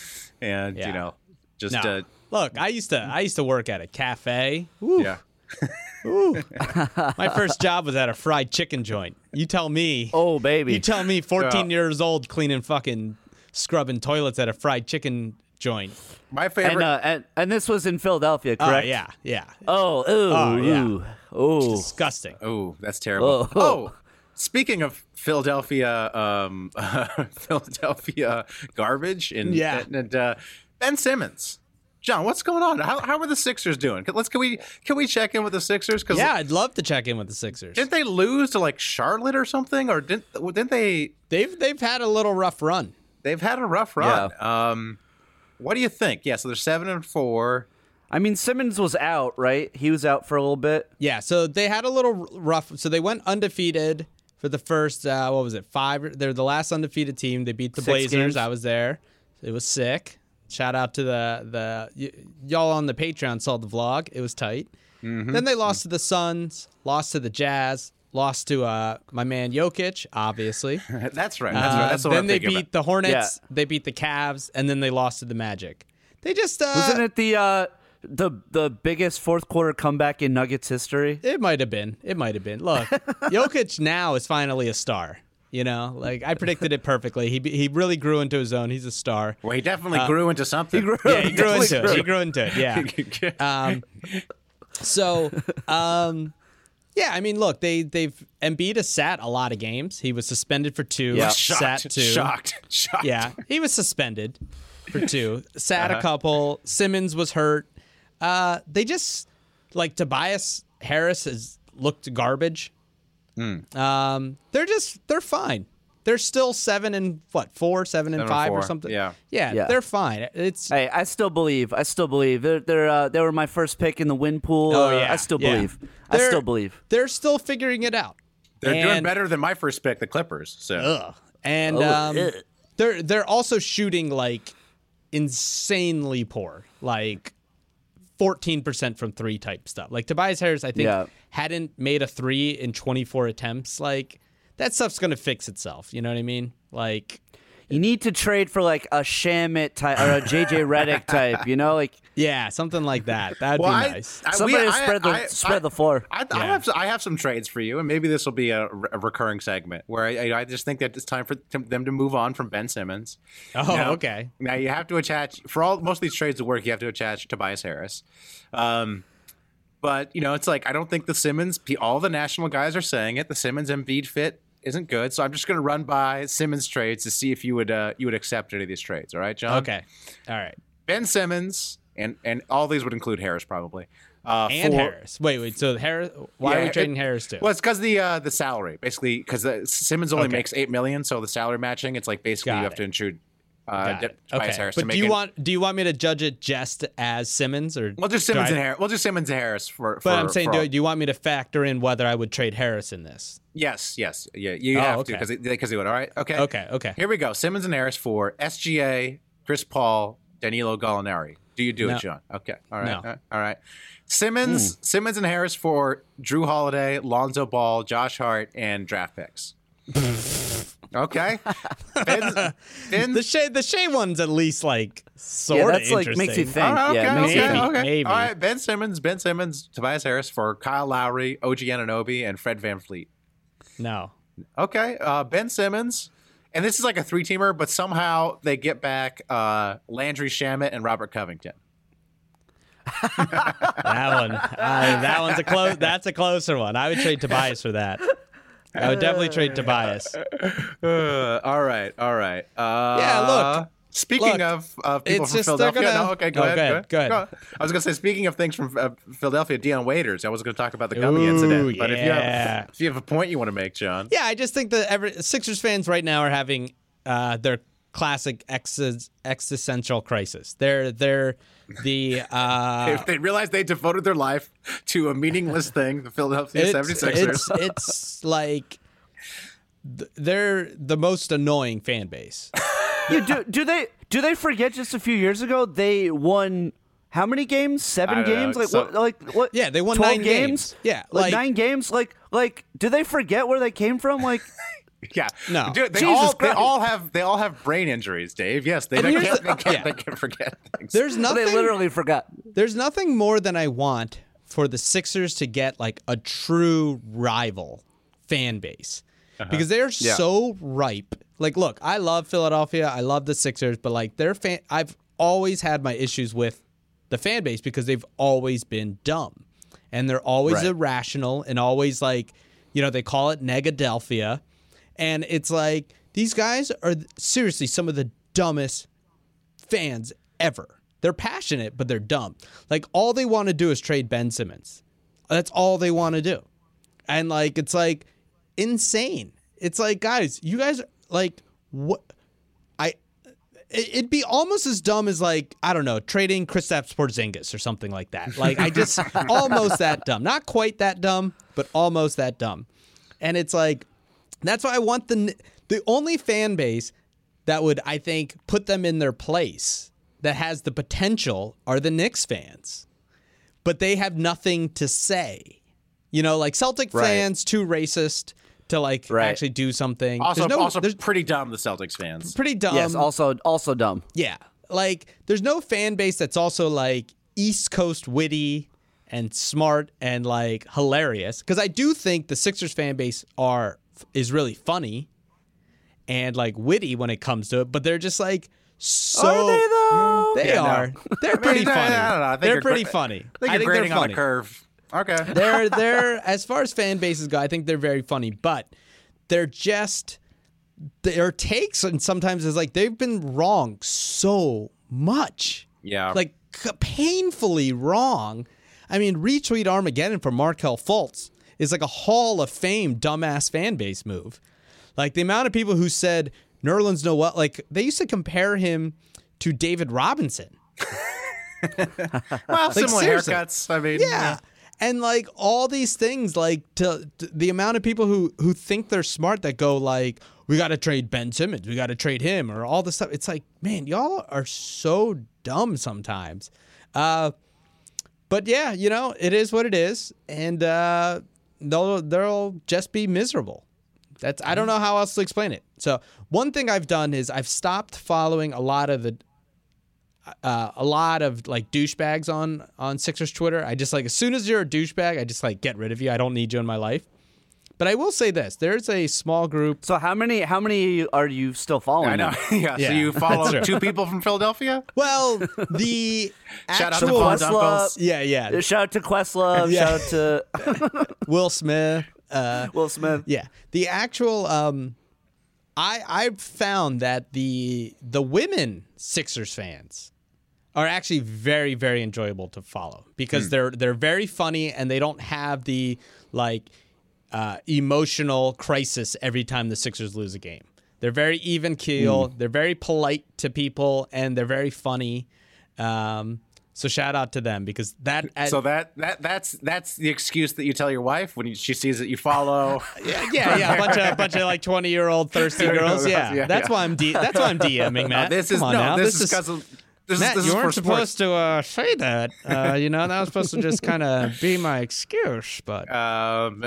and Yeah. you know, just No. uh, Look, I used to I used to work at a cafe. Woo. yeah. My first job was at a fried chicken joint. You tell me. Oh, baby. You tell me 14 Yeah. years old cleaning fucking scrubbing toilets at a fried chicken joint. My favorite. and, uh, and and this was in Philadelphia, Oh, correct? yeah, yeah. Oh, ooh, Oh, yeah. ooh, ooh. Disgusting. oh, that's terrible. Oh. Oh, speaking of Philadelphia, um, Philadelphia garbage, and Yeah. and, and, uh, Ben Simmons. John, what's going on? How, how are the Sixers doing? Let's can we can we check in with the Sixers? Because Yeah, I'd love to check in with the Sixers. Didn't they lose to like Charlotte or something? Or didn't didn't they? They've they've had a little rough run. They've had a rough run. Um, what do you think? Yeah, so they're seven and four. I mean, Simmons was out, right? He was out for a little bit. Yeah, so they had a little rough. So they went undefeated for the first uh, what was it five? They're the last undefeated team. They beat the Six Blazers. games. I was there. It was sick. Shout out to the the y- y'all on the Patreon saw the vlog. It was tight. Mm-hmm. Then they lost to the Suns, lost to the Jazz, lost to uh my man Jokic, obviously. That's right. That's Uh, right. That's what then they beat about. the Hornets, Yeah. they beat the Cavs, and then they lost to the Magic. They just uh, Wasn't it the uh, the the biggest fourth quarter comeback in Nuggets history? It might have been. It might have been. Look, Jokic now is finally a star. You know, like I predicted it perfectly. He he really grew into his own. He's a star. Well, he definitely Uh, grew into something. He grew, Yeah, he grew into it. He grew into it. Yeah. Um, so, um, yeah, I mean, look, they they've Embiid has sat a lot of games. He was suspended for two. Yeah. sat two. shocked, shocked. Yeah, he was suspended for two. Sat Uh-huh. a couple. Simmons was hurt. Uh, they just like Tobias Harris has looked garbage. Hmm. Um, they're just they're fine. They're still seven and what four, seven and Seven and five or four, something. yeah. yeah, Yeah. they're fine. It's Hey, I still believe. I still believe. They're, they're uh, they were my first pick in the win pool. Oh, Uh, yeah, I still yeah. believe. I They're- still believe. they're still figuring it out. They're doing better than my first pick, the Clippers. So Ugh. And Oh, um, they're they're also shooting like insanely poor, like fourteen percent from three type stuff. Like Tobias Harris, I think Yeah. hadn't made a three in twenty four attempts. Like that stuff's gonna fix itself. You know what I mean? Like You need to trade for like a Shamet type or a JJ Redick type. You know, like yeah, something like that. That'd Well, be nice. I- we- somebody to I- spread the I- spread I- the floor. I, I Yeah. have I have some trades for you, and maybe this will be a, a recurring segment where I, I just think that it's time for them to move on from Ben Simmons. oh, You know, okay. Now you have to attach for all most of these trades to work. You have to attach Tobias Harris. Um, but you know, it's like I don't think the Simmons. All the national guys are saying it. The Simmons Embiid fit isn't good. So I'm just going to run by Simmons trades to see if you would uh, you would accept any of these trades. All right, John. Okay. All right. Ben Simmons and and all these would include Harris probably. Uh, And for- Harris. Wait, wait. So Harris. Why are we trading it- Harris too? Well, it's because the uh, the salary basically because Simmons only Okay. makes eight million, so the salary matching it's like basically Got you have it. to include uh, De- Okay. Harris But do you it- want do you want me to judge it just as Simmons or We'll just Simmons I- and Harris. We'll just Simmons and Harris for. But I'm saying, for do, all- do you want me to factor in whether I would trade Harris in this? yes, yes, yeah, you Oh, have okay. to because because he would. All right, okay, Okay, okay. Here we go. Simmons and Harris for SGA, Chris Paul, Danilo Gallinari. Do you do No. it, John? Okay, all right, No. all right, all right. Simmons, Simmons and Harris for Jrue Holiday, Lonzo Ball, Josh Hart, and draft picks. okay. Ben, Ben, The Shai the Shai one's at least like sort Yeah, of that's, like, interesting. makes you think. All right, okay, makes okay, sense. okay. Maybe. All right, Ben Simmons, Ben Simmons, Tobias Harris for Kyle Lowry, OG Anunoby, and Fred VanVleet. No. Okay, uh, Ben Simmons, and this is like a three-teamer, but somehow they get back uh, Landry Shamet and Robert Covington. That one. uh, that one's a close that's a closer one. I would trade Tobias for that. I would definitely trade Tobias. Uh, all right, all right. Uh, Yeah, look, Speaking look, of, of people it's from just Philadelphia, gonna- no, okay, go Oh, ahead, go go ahead, ahead, go ahead. I was going to say, speaking of things from uh, Philadelphia, Dion Waiters. I was going to talk about the gummy Ooh, incident, but if you have if you have a point you want to make, John, Yeah, I just think that every Sixers fans right now are having uh, their classic exis, existential crisis. They're they're the uh, if they realized they devoted their life to a meaningless thing, the Philadelphia it's, 76ers. it's it's like th- they're the most annoying fan base. Yeah, do, do they do they forget just a few years ago they won how many games? Seven I don't know, games? Like so- what? Like what? Yeah, they won nine games. games. Yeah, like, like- nine games. Like like do they forget where they came from? Like yeah, No. Dude, they Jesus all they all have they all have brain injuries, Dave. Yes, they, they can't, the- they, can't, yeah. they can't forget things. There's nothing. they literally forgot. There's nothing more than I want for the Sixers to get like a true rival fan base uh-huh. because they're Yeah. so ripe. Like, look, I love Philadelphia. I love the Sixers, but like their fan, I've always had my issues with the fan base because they've always been dumb and they're always Right. irrational and always like, you know, they call it Negadelphia. And it's like these guys are seriously some of the dumbest fans ever. They're passionate, but they're dumb. Like all they want to do is trade Ben Simmons. That's all they want to do. And like it's like insane. It's like guys, you guys like what I it- it'd be almost as dumb as like I don't know trading Kristaps Porzingis or something like that. Like I just almost that dumb, not quite that dumb, but almost that dumb. And it's like that's why I want the the only fan base that would I think put them in their place that has the potential are the Knicks fans, but they have nothing to say. You know, like Celtic Right. fans too racist to like Right. actually do something. Also, There's no, also there's pretty dumb. The Celtics fans. pretty dumb. yes, also also dumb. Yeah. Like there's no fan base that's also like East Coast witty and smart and like hilarious cuz I do think the Sixers fan base are is really funny and like witty when it comes to it, but they're just like so Are they though? They Yeah, no. are. They're I mean, pretty I- funny. I don't know. I think they're pretty gra- funny. I think you're they're grading on funny. a curve. Okay. They're they're as far as fan bases go, I think they're very funny, but they're just their takes and sometimes is like they've been wrong so much. Yeah. Like painfully wrong. I mean, retweet Armageddon from Markelle Fultz is like a Hall of Fame dumbass fan base move. Like the amount of people who said Nerlens Noel, like they used to compare him to David Robinson. well, similar seriously. haircuts. I mean, Yeah. And like all these things, like to, to- the amount of people who who think they're smart that go like, we got to trade Ben Simmons, we got to trade him, or all this stuff. It's like, man, y'all are so dumb sometimes. Uh, but yeah, you know, it is what it is, and uh, they'll they'll just be miserable. That's I don't know how else to explain it. So one thing I've done is I've stopped following a lot of the uh, a lot of like douchebags on on Sixers Twitter. I just like as soon as you're a douchebag, I just like get rid of you. I don't need you in my life. But I will say this: there's a small group. So how many how many are you still following? I know. yeah, Yeah, So you follow two people from Philadelphia? Well, the Shout out to actual Questlove. Uncles. yeah yeah Shout out to Questlove. Yeah. Shout out to Will Smith. Uh, Will Smith. Yeah, the actual um, I I've found that the the women Sixers fans are actually very very enjoyable to follow because they're they're very funny and they don't have the like uh, emotional crisis every time the Sixers lose a game. They're very even keel. They're very polite to people and they're very funny. Um, so shout out to them because that So that that that's that's the excuse that you tell your wife when she sees that you follow. Yeah, yeah, yeah. A bunch of bunch of like twenty year old thirsty girls. Yeah, Yeah, that's yeah. why I'm D- that's why I'm DMing No, Matt. this Come is on no. now. This, is because of this Matt, is this you is weren't supposed to uh, say that. Uh, you know, that was supposed to just kind of be my excuse. But Um,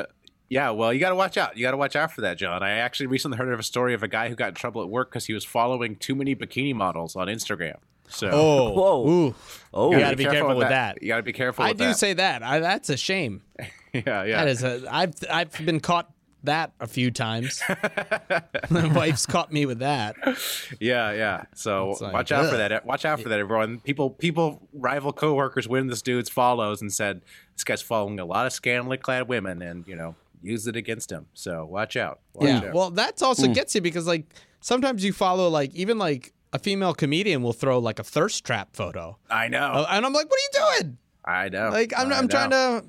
yeah, well, you got to watch out. You got to watch out for that, John. I actually recently heard of a story of a guy who got in trouble at work because he was following too many bikini models on Instagram. So, oh, Whoa. ooh, Oh, you got to be careful with that. You got to be careful. I with do that. say that. I, that's a shame. yeah, yeah. That is a. I've I've been caught that a few times. My wife's caught me with that. Yeah, yeah. So like, watch out for that. Eh, watch out for that, everyone. People, people, rival coworkers went in this dude's follows and said this guy's following a lot of scantily clad women, and you know, use it against him. So watch out. Watch Yeah. out. Well, that's also gets you because like sometimes you follow like even like a female comedian will throw like a thirst trap photo, I know. Uh, and I'm like, what are you doing? I know. Like I'm I I'm trying to.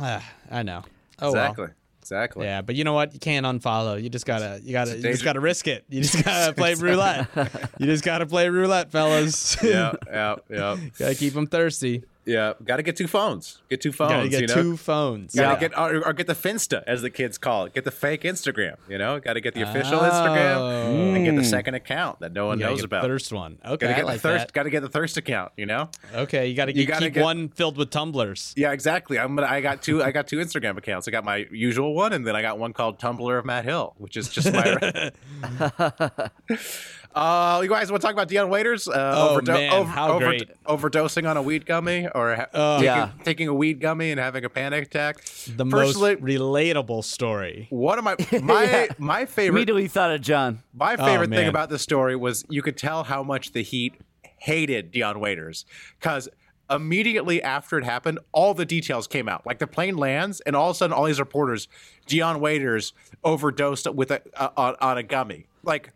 Uh, I know. Oh well. exactly. Exactly. Yeah, but you know what? You can't unfollow. You just gotta, you gotta, you just gotta risk it. You just gotta play roulette. You just gotta play roulette, fellas. yeah, yeah, yeah, gotta keep them thirsty. Yeah. Got to get two phones. Get two phones. gotta get you know? two phones. Gotta Yeah. get or, or get the Finsta, as the kids call it. Get the fake Instagram. You know, got to get the official Oh. Instagram and get the second account that no one knows get about. thirst one. Okay, Gotta I get like the thirst. that. Got to get the thirst account. You know. Okay, you gotta You gotta keep get- one filled with tumblers. Yeah, exactly. I'm gonna. I got two. I got two Instagram accounts. I got my usual one, and then I got one called Tumblr of Matt Hill, which is just my. uh, you guys want to talk about Dion Waiters? Uh, Oh, man, how great. Overdosing on a weed gummy, or ha- Oh. taking, Yeah. taking a weed gummy and having a panic attack. The Firstly, most relatable story. one of my my Yeah. my favorite Immediately thought of John. my favorite thing about this story was you could tell how much the Heat hated Dion Waiters because immediately after it happened, all the details came out. Like the plane lands, and all of a sudden, all these reporters, Dion Waiters overdosed with a uh, on, on a gummy. Like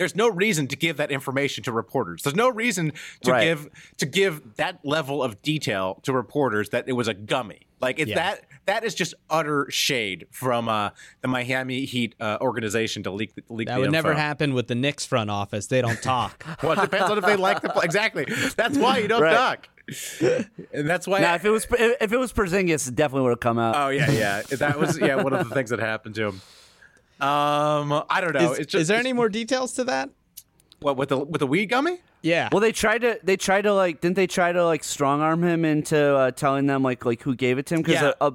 there's no reason to give that information to reporters. There's no reason to Right. give to give that level of detail to reporters that it was a gummy. Like it's Yeah. that that is just utter shade from uh, the Miami Heat uh, organization to leak the leak That the would never happen with the Knicks front office. They don't talk. Well, it depends on if they like the play. Exactly. That's why you don't Right. talk. And that's why. Now, if it was if it was Porzingis, it definitely would have come out. oh yeah, yeah. That was yeah one of the things that happened to him. Um, I don't know. is, it's just, is there any more details to that? what with the with the weed gummy? Yeah. Well, they tried to. They tried to like. Didn't they try to like strong arm him into uh, telling them like like who gave it to him? Because Yeah. a, a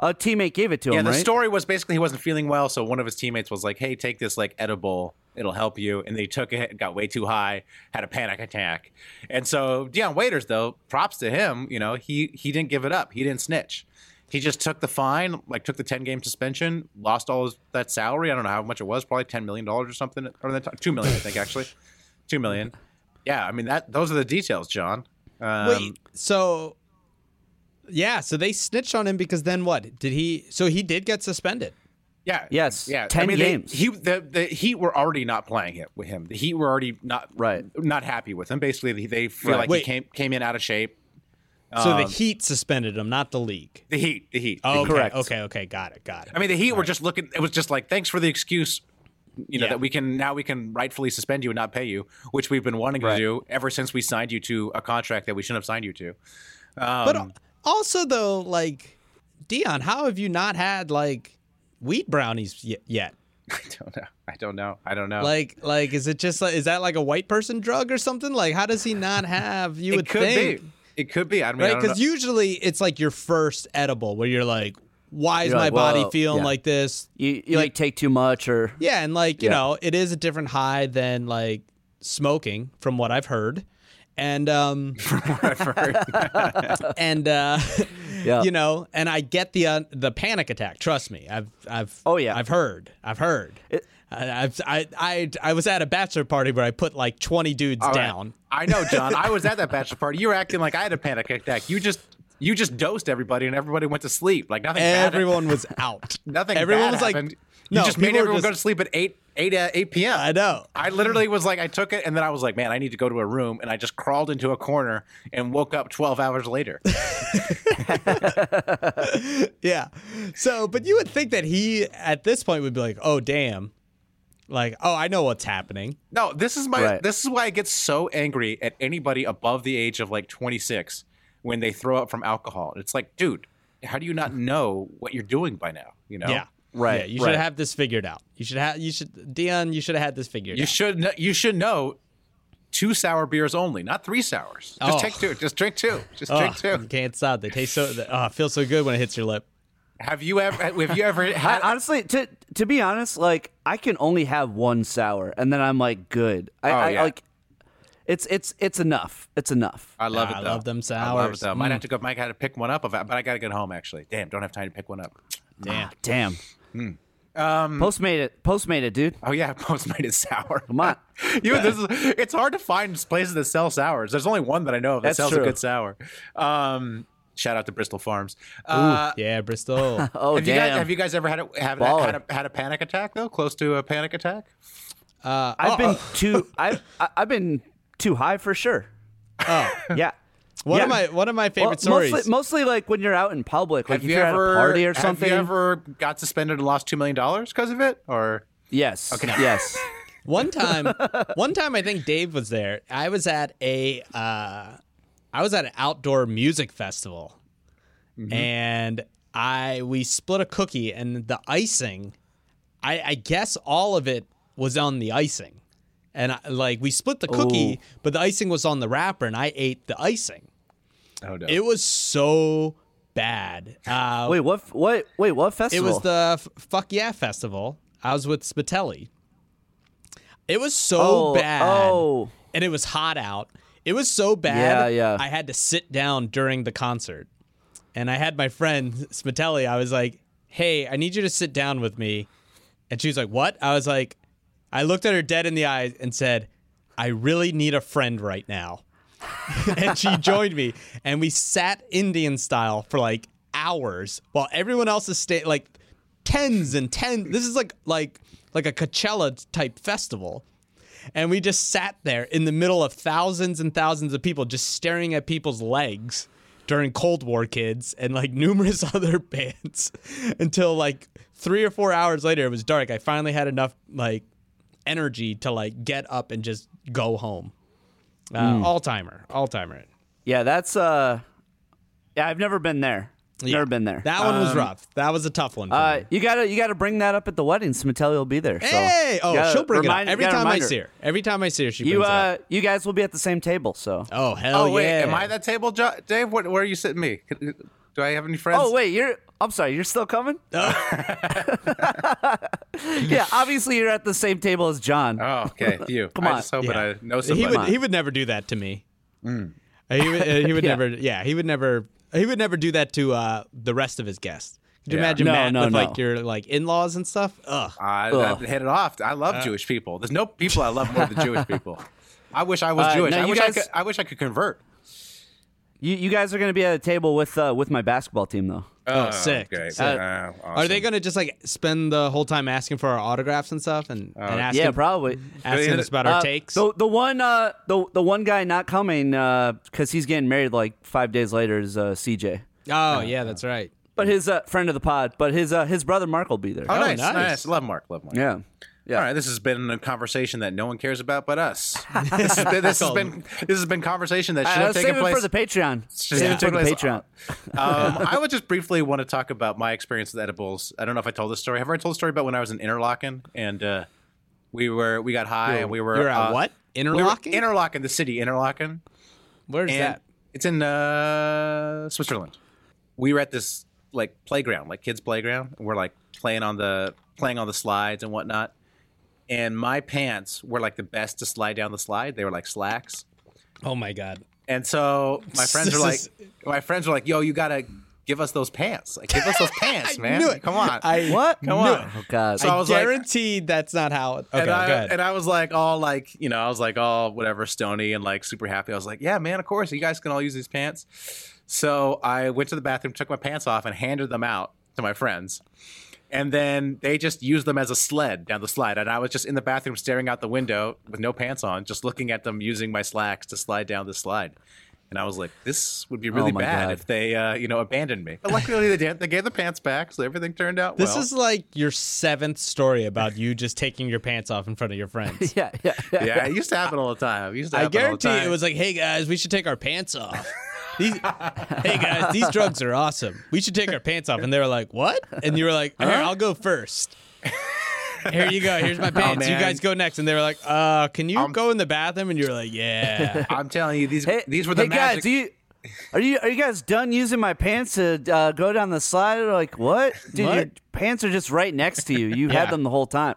a teammate gave it to yeah, him. Yeah. The right? story was basically he wasn't feeling well, so one of his teammates was like, "Hey, take this like edible; it'll help you." And they took it, and got way too high, had a panic attack. And so Dion Waiters, though, props to him. You know, he he didn't give it up. He didn't snitch. He just took the fine, like took the ten game suspension, lost all his, that salary. I don't know how much it was, probably ten million dollars or something, or that time. two million, I think actually, two million. Yeah, I mean that. Those are the details, John. Um, Wait, so yeah, so they snitched on him because then what? Did he? So he did get suspended. Yeah. Yes. Yeah. 10 I mean, games. They, he the the Heat were already not playing it with him. The Heat were already not Right. not happy with him. Basically, they- they feel Right. like Wait. he came came in out of shape. So the Um, Heat suspended him, not the league. the Heat, the Heat. Oh, okay, okay, okay, got it, got it. I mean, the Heat were just looking. It was just like, thanks for the excuse. You know Yeah. that we can now we can rightfully suspend you and not pay you, which we've been wanting Right. to do ever since we signed you to a contract that we shouldn't have signed you to. Um, but also though, like Dion, how have you not had like wheat brownies y- yet? I don't know. I don't know. I don't know. Like, like, is it just like is that like a white person drug or something? Like, how does he not have? You it would could think, be. It could be. I mean, I right? Because usually it's like your first edible where you're like, why is You're my like, body well, feeling yeah. like this? You, you like take too much or Yeah, and like you Yeah. know, it is a different high than like smoking, from what I've heard, and um, and uh, Yeah. you know, and I get the uh, the panic attack. Trust me, I've I've Oh, yeah. I've heard, I've heard. I, I I I was at a bachelor party where I put like twenty dudes All right. down. I know, John. I was at that bachelor party. You were acting like I had a panic attack. You just you just dosed everybody, and everybody went to sleep. Like nothing. bad- Everyone was out. nothing. Everyone was like, happened. no, you just made everyone go to sleep at eight eight uh, eight p.m. I know. I literally was like, I took it, and then I was like, man, I need to go to a room, and I just crawled into a corner and woke up twelve hours later. yeah. So, but you would think that he at this point would be like, oh damn, like oh I know what's happening. No, this is my Right. this is why I get so angry at anybody above the age of like 26 when they throw up from alcohol. It's like, dude, how do you not know what you're doing by now? You know? Yeah. Right, Yeah, you should have this figured out. You should have. You should, Dion. You should have had this figured You out. should kn- you should know two sour beers only, not three sours. Just Oh. take two. Just drink two. Just Oh, drink you two. can't stop. They taste so. Oh, it feels so good when it hits your lip. Have you ever have you ever I, honestly, to to be honest, like I can only have one sour, and then I'm like good. I, Oh, I yeah. like it's it's it's enough. It's enough. I love Nah, it. I Though. love them I love it sours. though. Might Mm. have to go. Might have to pick one up, of but I gotta get home. Actually, damn, don't have time to pick one up. Damn. Damn. Um, Post made it. Post made it, dude. Oh yeah, Postmate is sour. Come on. you, this is, it's hard to find places that sell sours. There's only one that I know of that That's sells true. a good sour. Um, shout out to Bristol Farms. Uh, Yeah, Bristol. Oh have you guys damn. have you guys ever had a, have, Baller. had a had a panic attack though? Close to a panic attack? Uh, I've oh, been oh, too. I've I- I've been too high for sure. oh. Yeah. One of my one of my favorite Well, stories. Mostly, mostly like when you're out in public, like have if you you're ever at a party or something. have you ever got suspended and lost two million dollars because of it? Or Yes. Okay. Yes. One time, one time I think Dave was there. I was at a, uh, I was at an outdoor music festival, and I we split a cookie, and the icing, I, I guess all of it was on the icing, and I, like we split the cookie, but the icing was on the wrapper, and I ate the icing. oh no, It was so bad. Uh, wait. What? What? Wait. What festival? it was the F- Fuck Yeah festival. I was with Spatelli. It was so Oh, bad. oh. And it was hot out. It was so bad. Yeah, yeah. I had to sit down during the concert. And I had my friend Spitelli. I was like, hey, I need you to sit down with me. And she was like, what? I was like, I looked at her dead in the eyes and said, I really need a friend right now. and she joined me. And we sat Indian style for like hours while everyone else is staying like tens and tens. This is like like like a Coachella type festival. And we just sat there in the middle of thousands and thousands of people just staring at people's legs during Cold War Kids and like numerous other bands until like three or four hours later it was dark. I finally had enough like energy to like get up and just go home. Uh, All timer, all timer. Yeah, that's uh yeah, I've never been there. Yeah. Never been there. That one was Um, rough. That was a tough one. For Uh, me. you gotta you gotta bring that up at the wedding. Smatelli will be there. So Hey! Oh, gotta she'll bring remind- it up every gotta time I remind her. see her. Every time I see her, she You brings it uh, up. you guys will be at the same table. So Oh hell oh wait, yeah! am I that table, Jo- Dave? What, where are you sitting me? Do I have any friends? Oh wait, you're. I'm sorry, you're still coming? yeah, obviously you're at the same table as John. Oh, okay. You. Come I on. just hoping Yeah. I know he would he would never do that to me. Uh, He would, uh, he would Yeah. never. Yeah, he would never. He would never do that to uh, the rest of his guests. Could you Yeah. imagine No, Matt no, with no. like your like in laws and stuff? Ugh. I, Ugh. I hit it off. I love Jewish people. There's no people I love more than Jewish people. I wish I was Uh, Jewish. I you wish I could. I wish I could convert. You you guys are gonna be at a table with uh, with my basketball team though. Oh, sick. Okay. Sick. Uh, Are they gonna just like spend the whole time asking for our autographs and stuff and, and asking, yeah, probably. asking us about our Uh, takes? The the one uh the the one guy not coming because he's getting married like five days later is uh, CJ. oh yeah, that's right. But his uh, friend of the pod, but his uh, his brother Mark will be there. Oh, nice, nice. nice, Love Mark. Love Mark. Yeah, yeah. All right. This has been a conversation that no one cares about but us. this, has been, this has been this has been conversation that should Uh, have save taken it place for the Patreon. should Save have it for the Patreon. um, I would just briefly want to talk about my experience with edibles. I don't know if I told this story. Have I told the story about when I was in Interlaken and uh, we were we got high and we were you're at uh, what? we were- Interlaken? Interlaken, the city Interlaken. Where's and that? It's in uh, Switzerland. We were at this like playground, like kids' playground. And we're like playing on the playing on the slides and whatnot. And my pants were like the best to slide down the slide. They were like slacks. Oh my god. And so my friends This were like, is- my friends were like, "Yo, you gotta give us those pants. Like, give us those pants, man. knew it. Come on." I What? Come on. Oh God. So I I, was like- guaranteed that's not how. It, okay, and I and I was like all like you know I was like all whatever stony and like super happy. I was like, yeah, man, of course you guys can all use these pants. So I went to the bathroom, took my pants off, and handed them out to my friends. And then they just used them as a sled down the slide. And I was just in the bathroom staring out the window with no pants on, just looking at them using my slacks to slide down the slide. And I was like, this would be really Oh bad God. if they, uh, you know, abandoned me. But luckily they didn't. They gave the pants back, so everything turned out this well. is like your seventh story about you just taking your pants off in front of your friends. yeah, yeah, yeah. yeah, it used to happen all the time. It used to I happen all the guarantee time. it was like, hey guys, we should take our pants off. These, hey guys, these drugs are awesome. We should take our pants off. And they were like, what? And you were like, here, I'll go first. Here you go. Here's my pants. you man. guys go next. And they were like, uh, can you go in the bathroom? And you were like, yeah. I'm telling you, these Hey, these were the hey magic. guys, do you are you are you guys done using my pants to uh, go down the slide? Or like what? Dude, your What? Pants are just right next to you. You Yeah. had them the whole time.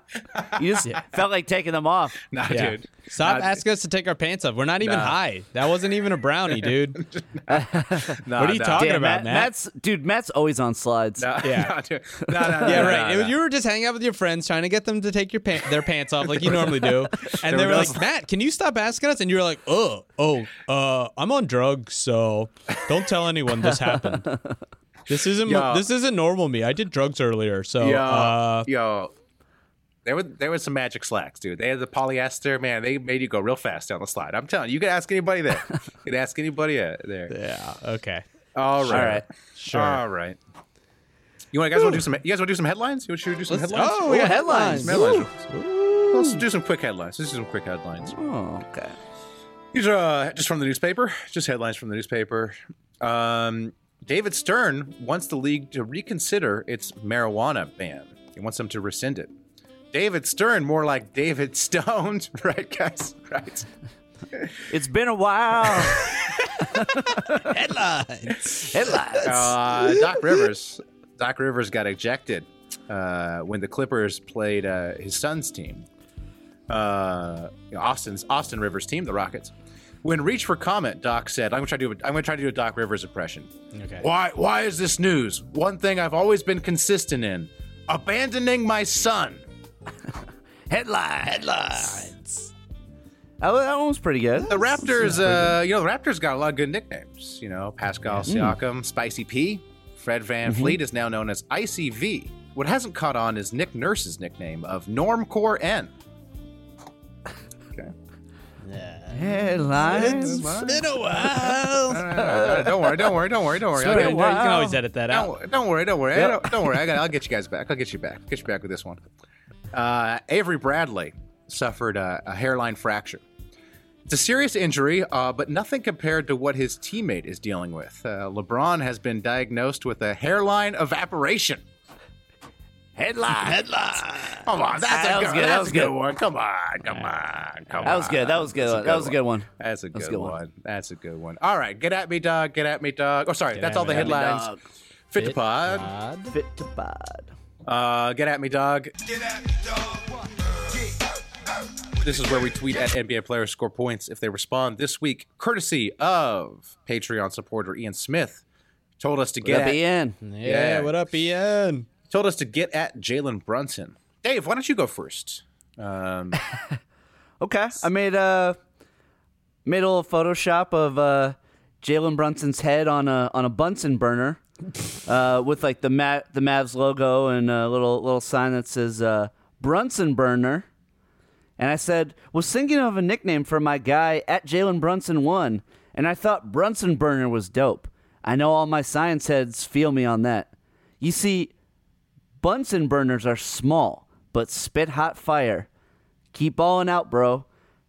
You just felt like taking them off. nah, Yeah. dude. Stop Nah, asking us to take our pants off. We're not even Nah. high. That wasn't even a brownie, dude. nah, what are you nah. talking Damn, about, Matt, Matt? Matt's dude. Matt's always on slides. Nah, Yeah. nah, dude. Nah, nah, nah, Yeah, nah, right. nah, was- nah. you were just hanging out with your friends, trying to get them to take your pa- their pants off like you normally do, and they were were like, "Matt, can you stop asking us?" And you were like, "Oh, oh, uh, I'm on drugs, so don't tell anyone this happened. This isn't Yo. this isn't normal me. I did drugs earlier, so Yo, uh, yo, there were there was some magic slacks, dude. They had the polyester, man. They made you go real fast down the slide. I'm telling you, you could ask anybody there. you could ask anybody there. yeah, okay, All right, right. sure. all right. You want guys want to do some? You guys want to do some headlines? You want to do some Let's- headlines? oh, we got headlines. Some headlines. Let's do some quick headlines. Let's do some quick headlines. Oh, okay. These are uh, just from the newspaper, just headlines from the newspaper. Um, David Stern wants the league to reconsider its marijuana ban. He wants them to rescind it. David Stern, more like David Stoned, right, guys? Right. It's been a while. headlines. Headlines. Uh, Doc Rivers. Doc Rivers got ejected uh, when the Clippers played uh, his son's team, uh, Austin's Austin Rivers' team, the Rockets. When reached for comment, Doc said, "I'm gonna try to do. A, I'm gonna try to do a Doc Rivers impression. Okay. Why? Why is this news? One thing I've always been consistent in: abandoning my son. Headlines. Headlines. That one, that one was pretty good. The Raptors, uh, you know, the Raptors got a lot of good nicknames. You know, Pascal Siakam, Spicy P, Fred VanVleet is now known as ICV. What hasn't caught on is Nick Nurse's nickname of Normcore N. Okay. Headlines. It's been a while. Uh, don't worry, don't worry, don't worry, don't worry. I'll Okay, you can always edit that Don't, out. don't worry, don't worry, I don't, don't worry. I got, I'll get you guys back. I'll get you back. Get you back with this one. Uh, Avery Bradley suffered a, a hairline fracture. It's a serious injury, uh, but nothing compared to what his teammate is dealing with. Uh, LeBron has been diagnosed with a hairline evaporation. Headline. Headline. Come on, that's That a was good, good, that was a good good. one. Come on, come on, come on. That was good, that was good, That's that was a good one. That's a good, That's a good one. one. That's a good one. All right, get at me, dog. Get at me, dog. Oh, sorry, Get that's all the me, dog. headlines. Fit, to pod. Fit to pod. Uh, get at me, dog. This is where we tweet at NBA players score points if they respond this week, courtesy of Patreon supporter Ian Smith. Told us to get up, at, Ian? Yeah, what up, Ian? Told us to get at Jalen Brunson. Dave, why don't you go first? Um, Okay, I made a made a little Photoshop of uh, Jalen Brunson's head on a on a Bunsen burner, uh, with like the Ma- the Mavs logo and a little little sign that says uh, Brunson burner. And I said, was thinking of a nickname for my guy at Jalen Brunson one, and I thought Brunson burner was dope. I know all my science heads feel me on that. You see, Bunsen burners are small, but spit hot fire. Keep balling out, bro.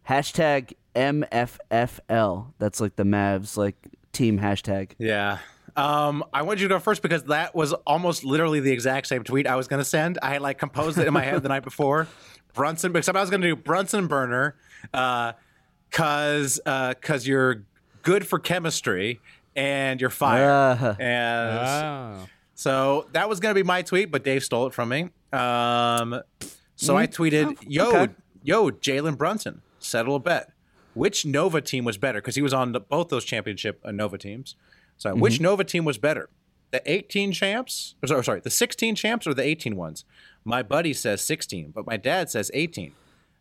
Hashtag MFFL. That's like the Mavs like team hashtag. yeah. Um, I wanted you to go first because that was almost literally the exact same tweet I was going to send. I had like composed it in my head the night before. Brunson, except I was going to do Brunson burner, uh, cause uh, cause you're good for chemistry and you're fire. Uh, and Wow. So that was going to be my tweet, but Dave stole it from me. Um, so I tweeted, "Yo, okay. yo, Jalen Brunson, settle a bet. Which Nova team was better? Because he was on the, both those championship uh, Nova teams. So which Nova team was better? The 18 champs? Or sorry, sorry, the 16 champs or the 18 ones? My buddy says 16, but my dad says 18.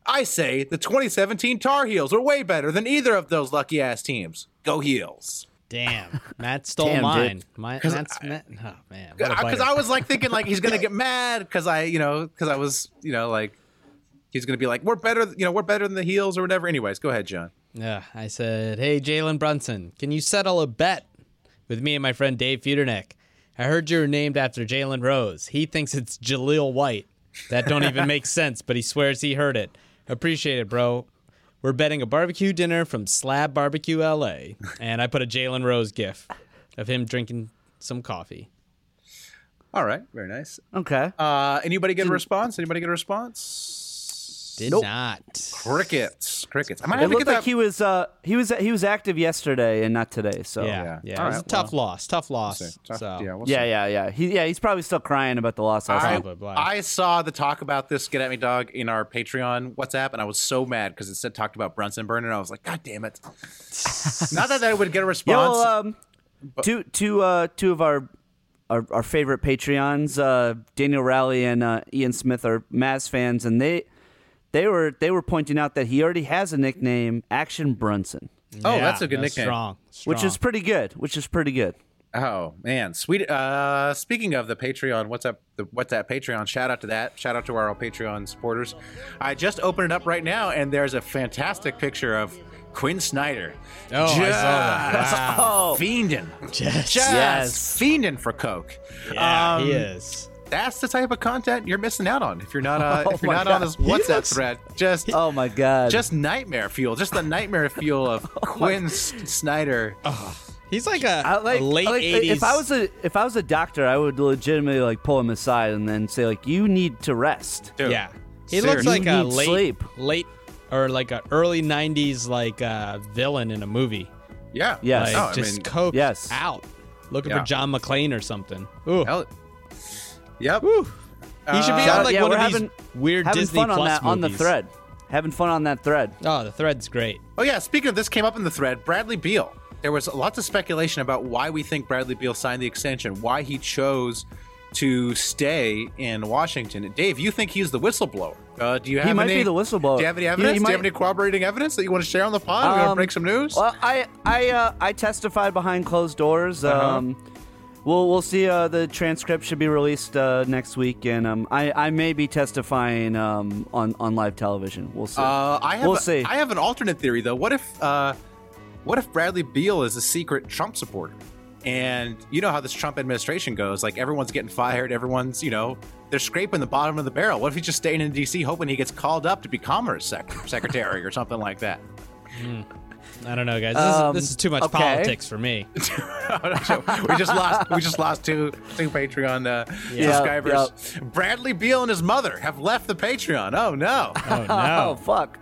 I say the 2017 Tar Heels are way better than either of those lucky ass teams. Go Heels. Damn, Matt stole Damn, mine. My, Matt's, Matt, oh man, because. I was like thinking like he's gonna get mad because I you know because I was you know like he's gonna be like we're better you know we're better than the heels or whatever. Anyways, go ahead, John. Yeah, I said, "Hey, Jalen Brunson, can you settle a bet with me and my friend Dave Feudernick? I heard you were named after Jalen Rose. He thinks it's Jaleel White. That don't even make sense, but he swears he heard it. Appreciate it, bro. We're betting a barbecue dinner from Slab Barbecue LA, and I put a Jalen Rose gif of him drinking some coffee. All right, very nice. Okay. Uh, anybody get a response? Anybody get a response? Did Nope. not. Crickets, crickets. I might It to get looked like that. he was uh he was he was active yesterday and not today. So Yeah, yeah. yeah. All it was right, a tough well, loss. Tough loss. see. Tough- so yeah, we'll yeah, yeah, yeah. He yeah he's probably still crying about the loss last I, I saw the talk about this Get At Me Dog in our Patreon WhatsApp, and I was so mad because it said talked about Brunson Burner, and I was like, God damn it. Not that I would get a Yeah, response. well, um, two two uh two of our our, our favorite Patreons, uh, Daniel Rowley and uh, Ian Smith, are Mavs fans, and they they were they were pointing out that he already has a nickname, Action Brunson, oh, Yeah, that's a good nickname. Strong, which is pretty good. Which is pretty good. Oh man, sweet. Uh, speaking of the Patreon, what's up? The what's that Patreon? Shout out to that. Shout out to our Patreon supporters. I just opened it up right now, and there's a fantastic picture of Quin Snyder. Oh, I saw that. Just Wow. fiending, Yes. just Yes. fiending for coke. Yeah, he Um, is. That's the type of content you're missing out on if you're not uh, Oh if you're my not on this He WhatsApp looks- thread. Just Oh my god! just nightmare fuel. Just the nightmare fuel of Quin S- Snyder. He's like a, I, like, a late like, 80s. If I was a if I was a doctor, I would legitimately like pull him aside and then say like, "You need to rest." Dude, yeah, he looks like You a need late, sleep. late, or like a early '90s like uh, villain in a movie. Yeah. Yes. Like Oh, I just mean, coked Yes. out, looking Yeah. for John McClane or something. Ooh, hell, yep. he should be Shout on like yeah, one we're of having, these weird having Disney fun on Plus that on the thread. Having fun on that thread. Oh, the thread's great. Oh yeah, speaking of this, came up in the thread. Bradley Beal. There was lots of speculation about why we think Bradley Beal signed the extension, why he chose to stay in Washington. Dave, you think he's the whistleblower? Uh, do you have He might any, be the whistleblower. Do you have any He- evidence? he do you have any corroborating evidence that you want to share on the pod? we want to Um, break some news? Well, I I uh, I testified behind closed doors. Uh-huh. Um, we'll we'll see. Uh, the transcript should be released uh, next week, and um, I I may be testifying um, on on live television. We'll see. Uh, I have we'll a- see. I have an alternate theory though. What if uh, what if Bradley Beal is a secret Trump supporter? And you know how this Trump administration goes. Like everyone's getting fired. Everyone's you know they're scraping the bottom of the barrel. What if he's just staying in D.C. hoping he gets called up to be Commerce sec- Secretary or something like that? I don't know, guys. This, Um, is, this is too much okay. politics for me. we just lost. We just lost two two Patreon uh, Yeah, subscribers. Bradley Beal and his mother have left the Patreon. Oh no. Oh Oh fuck.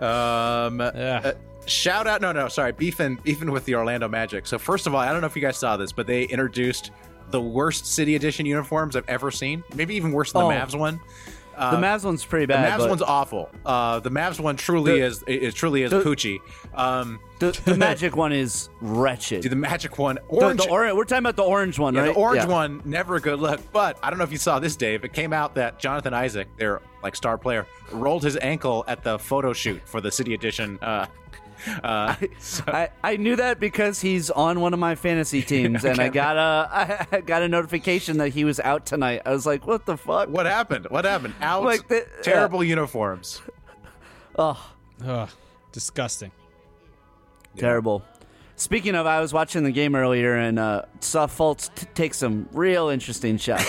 Um, Yeah. uh, shout out. No, no, sorry. Beefing, beefing with the Orlando Magic. So first of all, I don't know if you guys saw this, but they introduced the worst City Edition uniforms I've ever seen. Maybe even worse than Oh. the Mavs one. The Mavs one's pretty bad. The. Mavs but one's awful. Uh, the Mavs one truly The- is. It truly is the-. Um, the, the Magic one is wretched. the Magic one, orange. the orange. We're talking about the orange one, Yeah, right? the orange Yeah. one, never a good look. But I don't know if you saw this, Dave. It came out that Jonathan Isaac, their like star player, rolled his ankle at the photo shoot for the City Edition. Uh, uh, so- I, I knew that because he's on one of my fantasy teams, and I got a I got a notification that he was out tonight. I was like, "What the fuck?" what happened? What happened? Out. Like the- terrible uniforms. Oh, Ugh, disgusting. terrible. Speaking of, I was watching the game earlier and uh, saw Fultz t- take some real interesting shots.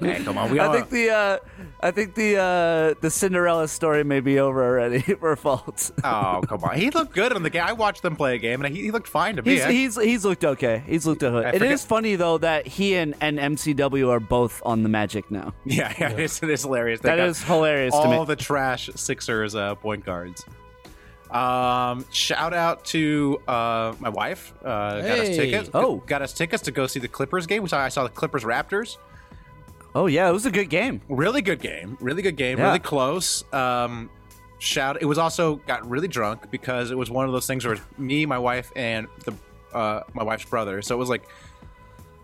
Hey, come on, we I all. think the uh, I think the uh, the Cinderella story may be over already for Fultz. oh, come on. He looked good on the game. I watched them play a game, and he, he looked fine to me. He's, I- he's he's looked okay. He's looked okay. I It funny though that he and, and MCW are both on the Magic now. yeah, yeah, It's, it is hilarious. They That got is hilarious to All me. the trash Sixers uh, point guards. Um, shout out to uh, my wife. Uh, got us Hey. tickets. Oh. got us tickets to go see the Clippers game. We saw. I saw the Clippers Raptors. Oh yeah, it was a good game. Really good game. Really good game. Yeah. Really close. Um, shout. It was also got really drunk because it was one of those things where me, my wife, and the uh, my wife's brother. So it was like,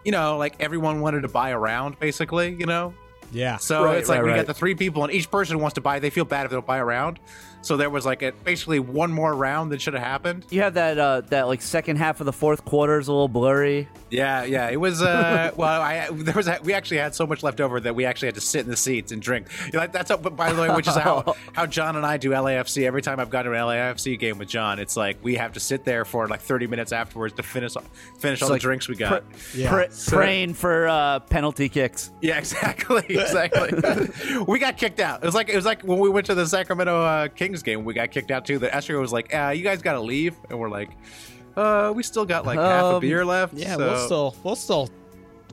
you know, like everyone wanted to buy a round, basically. You know. Yeah. So Right, it's like right, we right. got the three people, and each person wants to buy. They feel bad if they don't buy a round. So there was like a, basically one more round that should have happened. You have that uh, that like second half of the fourth quarter is a little blurry. Yeah, yeah. It was. Uh, well, I there was. A, we actually had so much left over that we actually had to sit in the seats and drink. You know, like, that's how, by the way, which is how how John and I do LAFC. Every time I've gone to an LAFC game with John, it's like we have to sit there for like thirty minutes afterwards to finish finish all like the drinks we got. Yeah. Pr- So- praying for uh, penalty kicks. Yeah, exactly, exactly. we got kicked out. It was like it was like when we went to the Sacramento uh, Kings game. We got kicked out too. The Esther was like, uh, "You guys got to leave," and we're like, "Uh, we still got like half a Um, beer left." Yeah, so- we'll still we'll still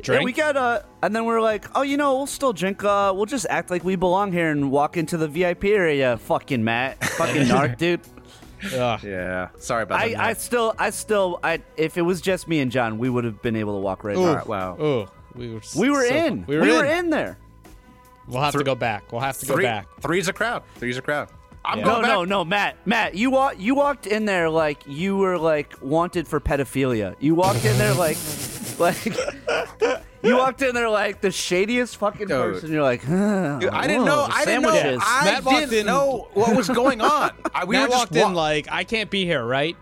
drink. Yeah, we got uh, and then we're like, oh, you know, we'll still drink. Uh, we'll just act like we belong here and walk into the VIP area. Fucking Matt, fucking narc, dude. Ugh. Yeah, sorry about I, that. I still, I still, I. If it was just me and John, we would have been able to walk right. Ooh. in. Wow. Ooh, we were We were so- in. We were, in. there. We'll have to go back. We'll have to go back. three's a crowd. Three's a crowd. I'm Yeah. No, no, no, Matt, Matt, you walk, you walked in there like you were like wanted for pedophilia. You walked in there like, like, you walked in there like the shadiest fucking Dude. person. You're like, huh, Dude, I didn't know. I didn't know. I Matt walked didn't in- know what was going on. I, we Matt were walked just in wa- like I can't be here, right?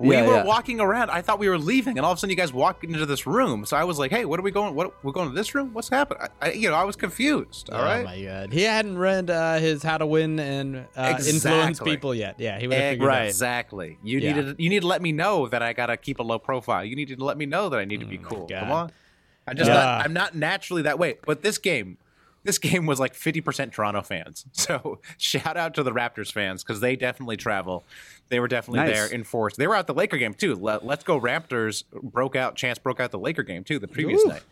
We Yeah, were yeah. walking around. I thought we were leaving, and all of a sudden you guys walked into this room. So I was like, "Hey, what are we going? What we're going to this room? What's happening?" I, I, you know, I was confused. All oh right. my god, he hadn't read uh, his How to Win and uh, Influence People yet. Yeah, he would have figured out. Exactly. You Yeah. needed you need to let me know that I gotta keep a low profile. You need to let me know that I need to be cool. Oh God. Come on. I just not, I'm not naturally that way. But this game, this game was like 50% Toronto fans. So shout out to the Raptors fans because they definitely travel. They were definitely Nice. there in force. They were at the Laker game too. Let, Let's go Raptors broke out. Chance broke out the Laker game too the previous Ooh. night.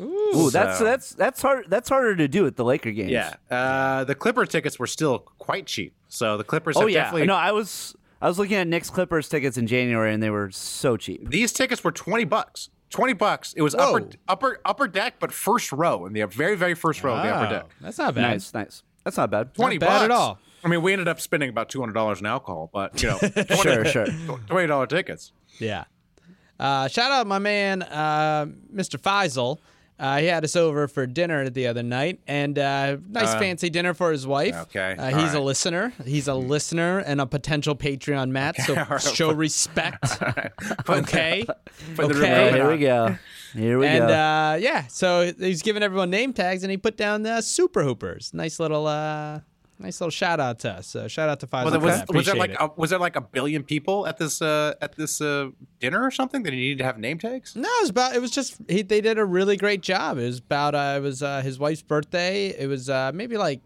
Ooh, that's So- that's that's hard. That's harder to do at the Laker games. Yeah. Uh, the Clipper tickets were still quite cheap. So the Clippers Oh have yeah. definitely No, I was I was looking at Knicks Clippers tickets in January and they were so cheap. These tickets were twenty bucks. Twenty bucks. It was Whoa. upper upper upper deck, but first row in the very very first row of the upper deck. That's not bad. Nice, nice. That's not bad. Twenty bad bucks at all. I mean, we ended up spending about two hundred dollars in alcohol, but you know, 20, Sure, sure. twenty dollar tickets. Yeah. Uh, shout out my man, uh, Mr. Faisal. Uh, he had us over for dinner the other night, and uh, nice fancy dinner for his wife. okay, uh, all he's a listener. He's a listener and a potential Patreon Matt. So all right. show respect. okay. The okay. Here we go. Here we And go. uh, yeah, so he's giving everyone name tags, and he put down the Super Hoopers. Nice little, uh, nice little shout out to us. So shout out to Faisal. Was, was, was there like it. a, was there like a billion people at this uh, at this uh, dinner or something that he needed to have name tags? No, it was about. It was just he. They did a really great job. It was about. Uh, it was uh, his wife's birthday. It was uh, maybe like,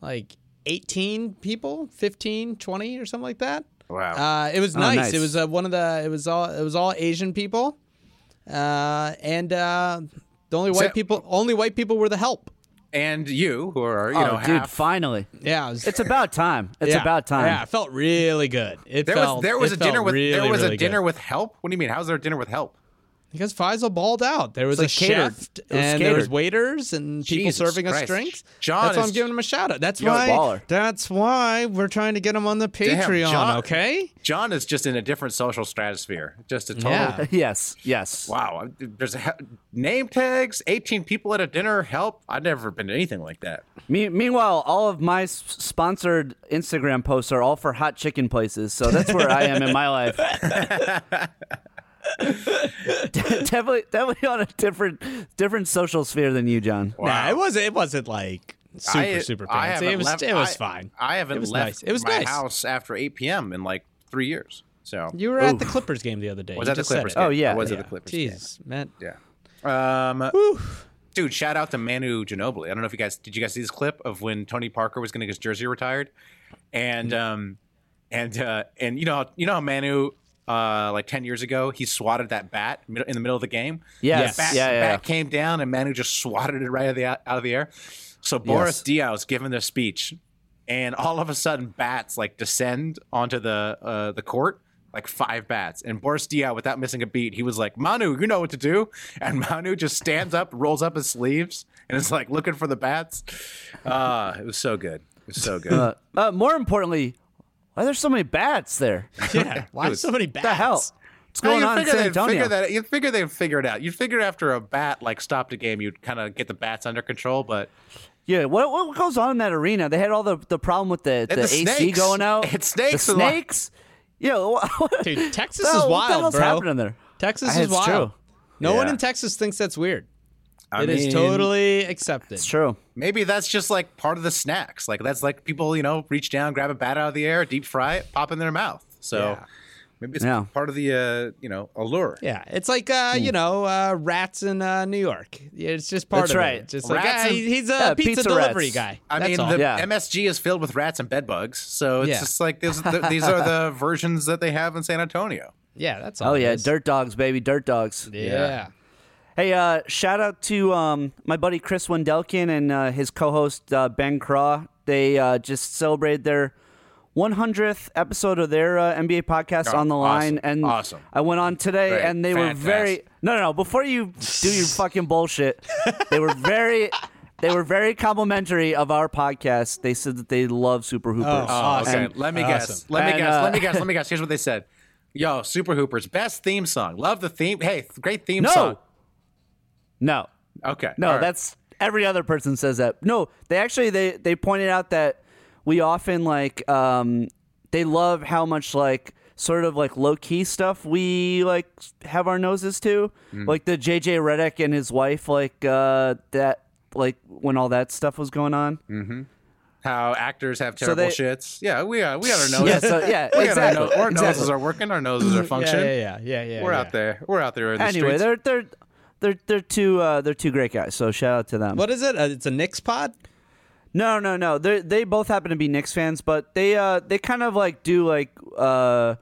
like 18 people, 15, 20 or something like that. Wow. Uh, it was Oh, nice. nice. It was uh, one of the. It was all. It was all Asian people, uh, and uh, the only white So- people. Only white people were the help. And you, who are you oh, know dude, half. finally. Yeah, it was, It's about time. It's yeah, about time. Yeah, it felt really good. It There felt, was there was a dinner felt with there was really a dinner good. with help. What do you mean? How's there a dinner with help? Because Faisal balled out. There was like a catered. chef It was and there was waiters and people Jesus serving us drinks. John that's why I'm giving him a shout out. That's why. baller. That's why we're trying to get him on the Damn, Patreon. John- okay. John is just in a different social stratosphere. Just a total. Yeah. yes, yes. Wow. There's a, name tags. 18 people at a dinner. Help. I've never been to anything like that. Me- meanwhile, all of my s- sponsored Instagram posts are all for hot chicken places, so that's where I am in my life. definitely, definitely on a different, different social sphere than you, John. Nah, it wasn't. It wasn't like super I- super I fancy. It was. left- it was I- fine. I haven't It was left nice. It was my nice. house after 8 p.m. in like three years. So You were at the Clippers game the other day. was You at the Clippers. game. Oh, yeah. I was Yeah. at the Clippers. game. Jeez, man. Yeah. Um, dude, shout out to Manu Ginobili. I don't know if you guys did. You guys see this clip of when Tony Parker was going to get his jersey retired, and um, and uh, and you know you know how Manu. Uh, like ten years ago, he swatted that bat in the middle of the game. Yes. the bat, Yeah, yeah, bat came down, and Manu just swatted it right out of the out of the air. So Boris Diaw's giving the speech, and all of a sudden, bats like descend onto the uh, the court, like five bats. And Boris Diaw, without missing a beat, he was like, "Manu, you know what to do." And Manu just stands up, rolls up his sleeves, and is like looking for the bats. Uh, it was so good. It was so good. Uh, uh, more importantly, why are there so many bats there? Yeah. Why so many bats? What the hell? What's going you'd on in figure San Antonio? Figure that, you'd figure they'd figure it out. You'd figure after a bat like stopped a game, you'd kind of get the bats under control. But Yeah, what what goes on in that arena? They had all the, the problem with the, the, the AC going out. It's snakes The and like- snakes. Yeah, Dude, Texas the is hell- wild, What the hell's bro. happening there? Texas It's is wild. true. No one in Texas thinks that's weird. I It is mean, totally accepted. It's true. Maybe that's just like part of the snacks. Like that's like people, you know, reach down, grab a bat out of the air, deep fry it, pop in their mouth. So Yeah. maybe it's Yeah. part of the uh, you know allure. Yeah, it's like uh, Hmm. you know, uh, rats in uh, New York. It's just part That's of right. it. Just like Rats ah, and- he's a yeah, pizza, pizza delivery rats. guy. I That's mean, all. the Yeah. MSG is filled with rats and bed bugs, so it's Yeah. just like this, th- these are the versions that they have in San Antonio. yeah, that's all. Oh yeah, dirt dogs, baby, dirt dogs. Yeah. Hey, uh, shout out to um, my buddy Chris Wendelkin and uh, his co-host uh, Ben Craw. They uh, just celebrated their 100th episode of their uh, NBA podcast Oh, on the line, awesome. and Awesome. I went on today, Great. and they were very no, no, no. Before you do your fucking bullshit, they were very. They were very complimentary of our podcast. They said that they love Super Hoopers. Oh, Oh, Awesome. okay. Let me guess. Awesome. Let me And, guess. uh, let me guess. Let me guess. Here's what they said. Yo, Super Hoopers, best theme song. Love the theme. Hey, great theme No. song. No, Okay. No, right. that's every other person says that. No, they actually they they pointed out that we often like um they love how much like sort of like low key stuff we like have our noses to. Mm. Like the JJ Redick and his wife like uh that like when all that stuff was going on. Mm. how actors have So terrible they- shits. Yeah, we uh, we got our noses. Yeah, so, yeah, we got our, no- our noses are working. Our noses are Yeah, functioning. yeah, yeah, yeah, yeah. We're yeah. out there. We're out there in the Anyway, streets. they're they're they're they're two uh they're two great guys. So shout out to them. What is it? Uh, it's a Knicks pod. No, no, no. They they both happen to be Knicks fans, but they uh they kind of like do like uh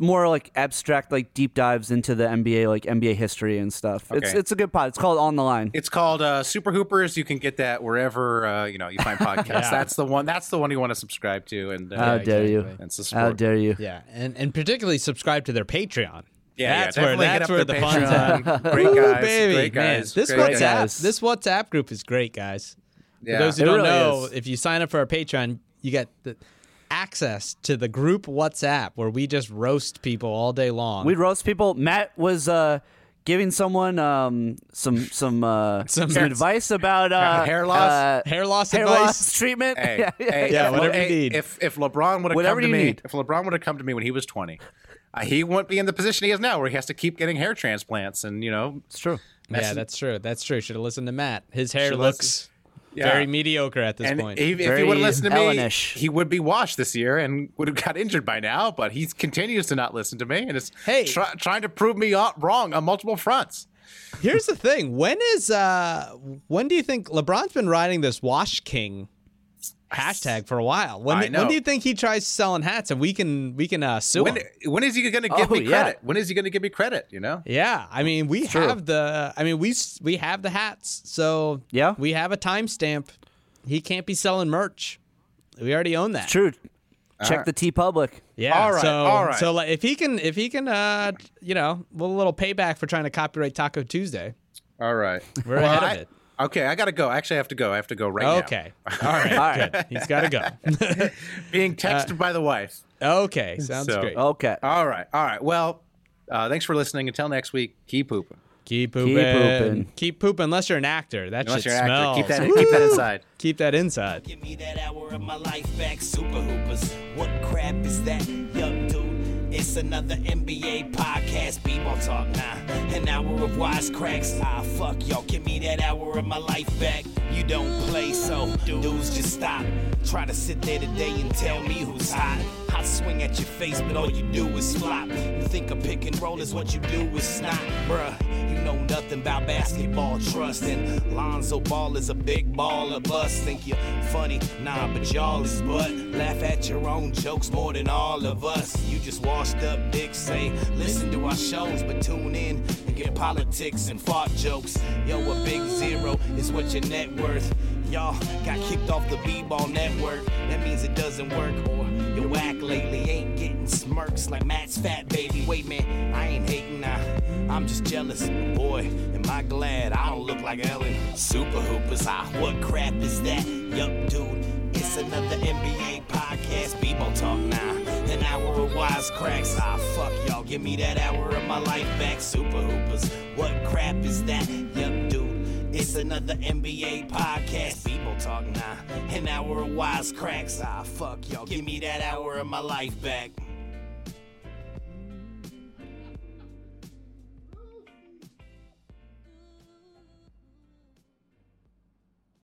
more like abstract like deep dives into the NBA like NBA history and stuff. It's Okay. it's it's a good pod. It's called On the Line. It's called uh, Super Hoopers. You can get that wherever uh, you know you find podcasts. That's the one. That's the one you want to subscribe to. And uh, How dare you? exactly. And How dare you? Yeah, and and particularly subscribe to their Patreon. Yeah, that's yeah, where that's where their the fun's at. Patreon. Great Ooh, guys, baby, great man. This great WhatsApp, guys. this WhatsApp group is great, guys. Yeah. For those who It don't really know, is. if you sign up for our Patreon, you get the access to the group WhatsApp where we just roast people all day long. We roast people. Matt was uh giving someone um some some uh Some- some, advice about uh Hair loss? uh, hair loss hair advice. loss treatment. Hey, yeah, yeah. hey, Yeah, if- whatever you need. If if LeBron would have come to me, need. if LeBron would have come to me when he was twenty, he won't be in the position he is now, where he has to keep getting hair transplants and you know. It's true. yeah, that's true. That's true. Should have listened to Matt. His hair Should've looks Yeah. very mediocre at this and point. if, if he Very would have listened to me, Ellenish. he would be washed this year and would have got injured by now. But he continues to not listen to me and is Hey. try, trying to prove me wrong on multiple fronts. Here's the thing. When is uh when do you think LeBron's been riding this wash king hashtag for a while. When, I when do you think he tries selling hats and we can we can uh, sue When, him? when is he going to give Oh, me yeah. credit? When is he going to give me credit? You know? Yeah, I mean we true. have the I mean we we have the hats, so Yeah. we have a timestamp. He can't be selling merch. We already own that. True. Check right. the TeePublic. Yeah. All right, So all right. so like, if he can if he can uh you know a little payback for trying to copyright Taco Tuesday. All right. We're Well, ahead I- of it. Okay, I got to go. Actually, I have to go. I have to go right now. Okay. All right. All right. Good. He's got to go. Being texted by the wife. okay. Sounds So- great. Okay. All right. All right. Well, uh, thanks for listening. Until next week, keep pooping. Keep pooping. pooping. Keep pooping. Unless you're an actor. That Unless shit you're an actor, smells. keep that keep that inside. Keep that inside. Give me that hour of my life back, Super Hoopers. What crap is that, young dude? It's another NBA podcast, b-ball talk now. An hour of wisecracks. Ah, fuck y'all. Give me that hour of my life back. You don't play, so dudes just stop. Try to sit there today and tell me who's hot. I swing at your face, but all you do is flop. You think a pick and roll is what you do is snot, bruh. You know nothing about basketball trust. And Lonzo Ball is a big baller bust. Think you're funny? Nah, but y'all is butt. Laugh at your own jokes more than all of us. You just washed up dicks, say, listen to our shows, but tune in politics and fart jokes. Yo, a big zero is what your net worth. Y'all got kicked off the B-ball network. That means it doesn't work, or your whack lately ain't getting smirks like Matt's fat baby. Wait, man, I ain't hating now. I'm just jealous. Boy, am I glad I don't look like Ellen. Super Hoopers, ah, what crap is that? Yup, dude, it's another NBA podcast. people talk now. An hour of wisecracks. Ah, fuck y'all. Give me that hour of my life back. Super Hoopers, what crap is that? Yup, dude. It's another NBA podcast. People talk now. An hour of wisecracks. Ah, fuck y'all. Give me that hour of my life back.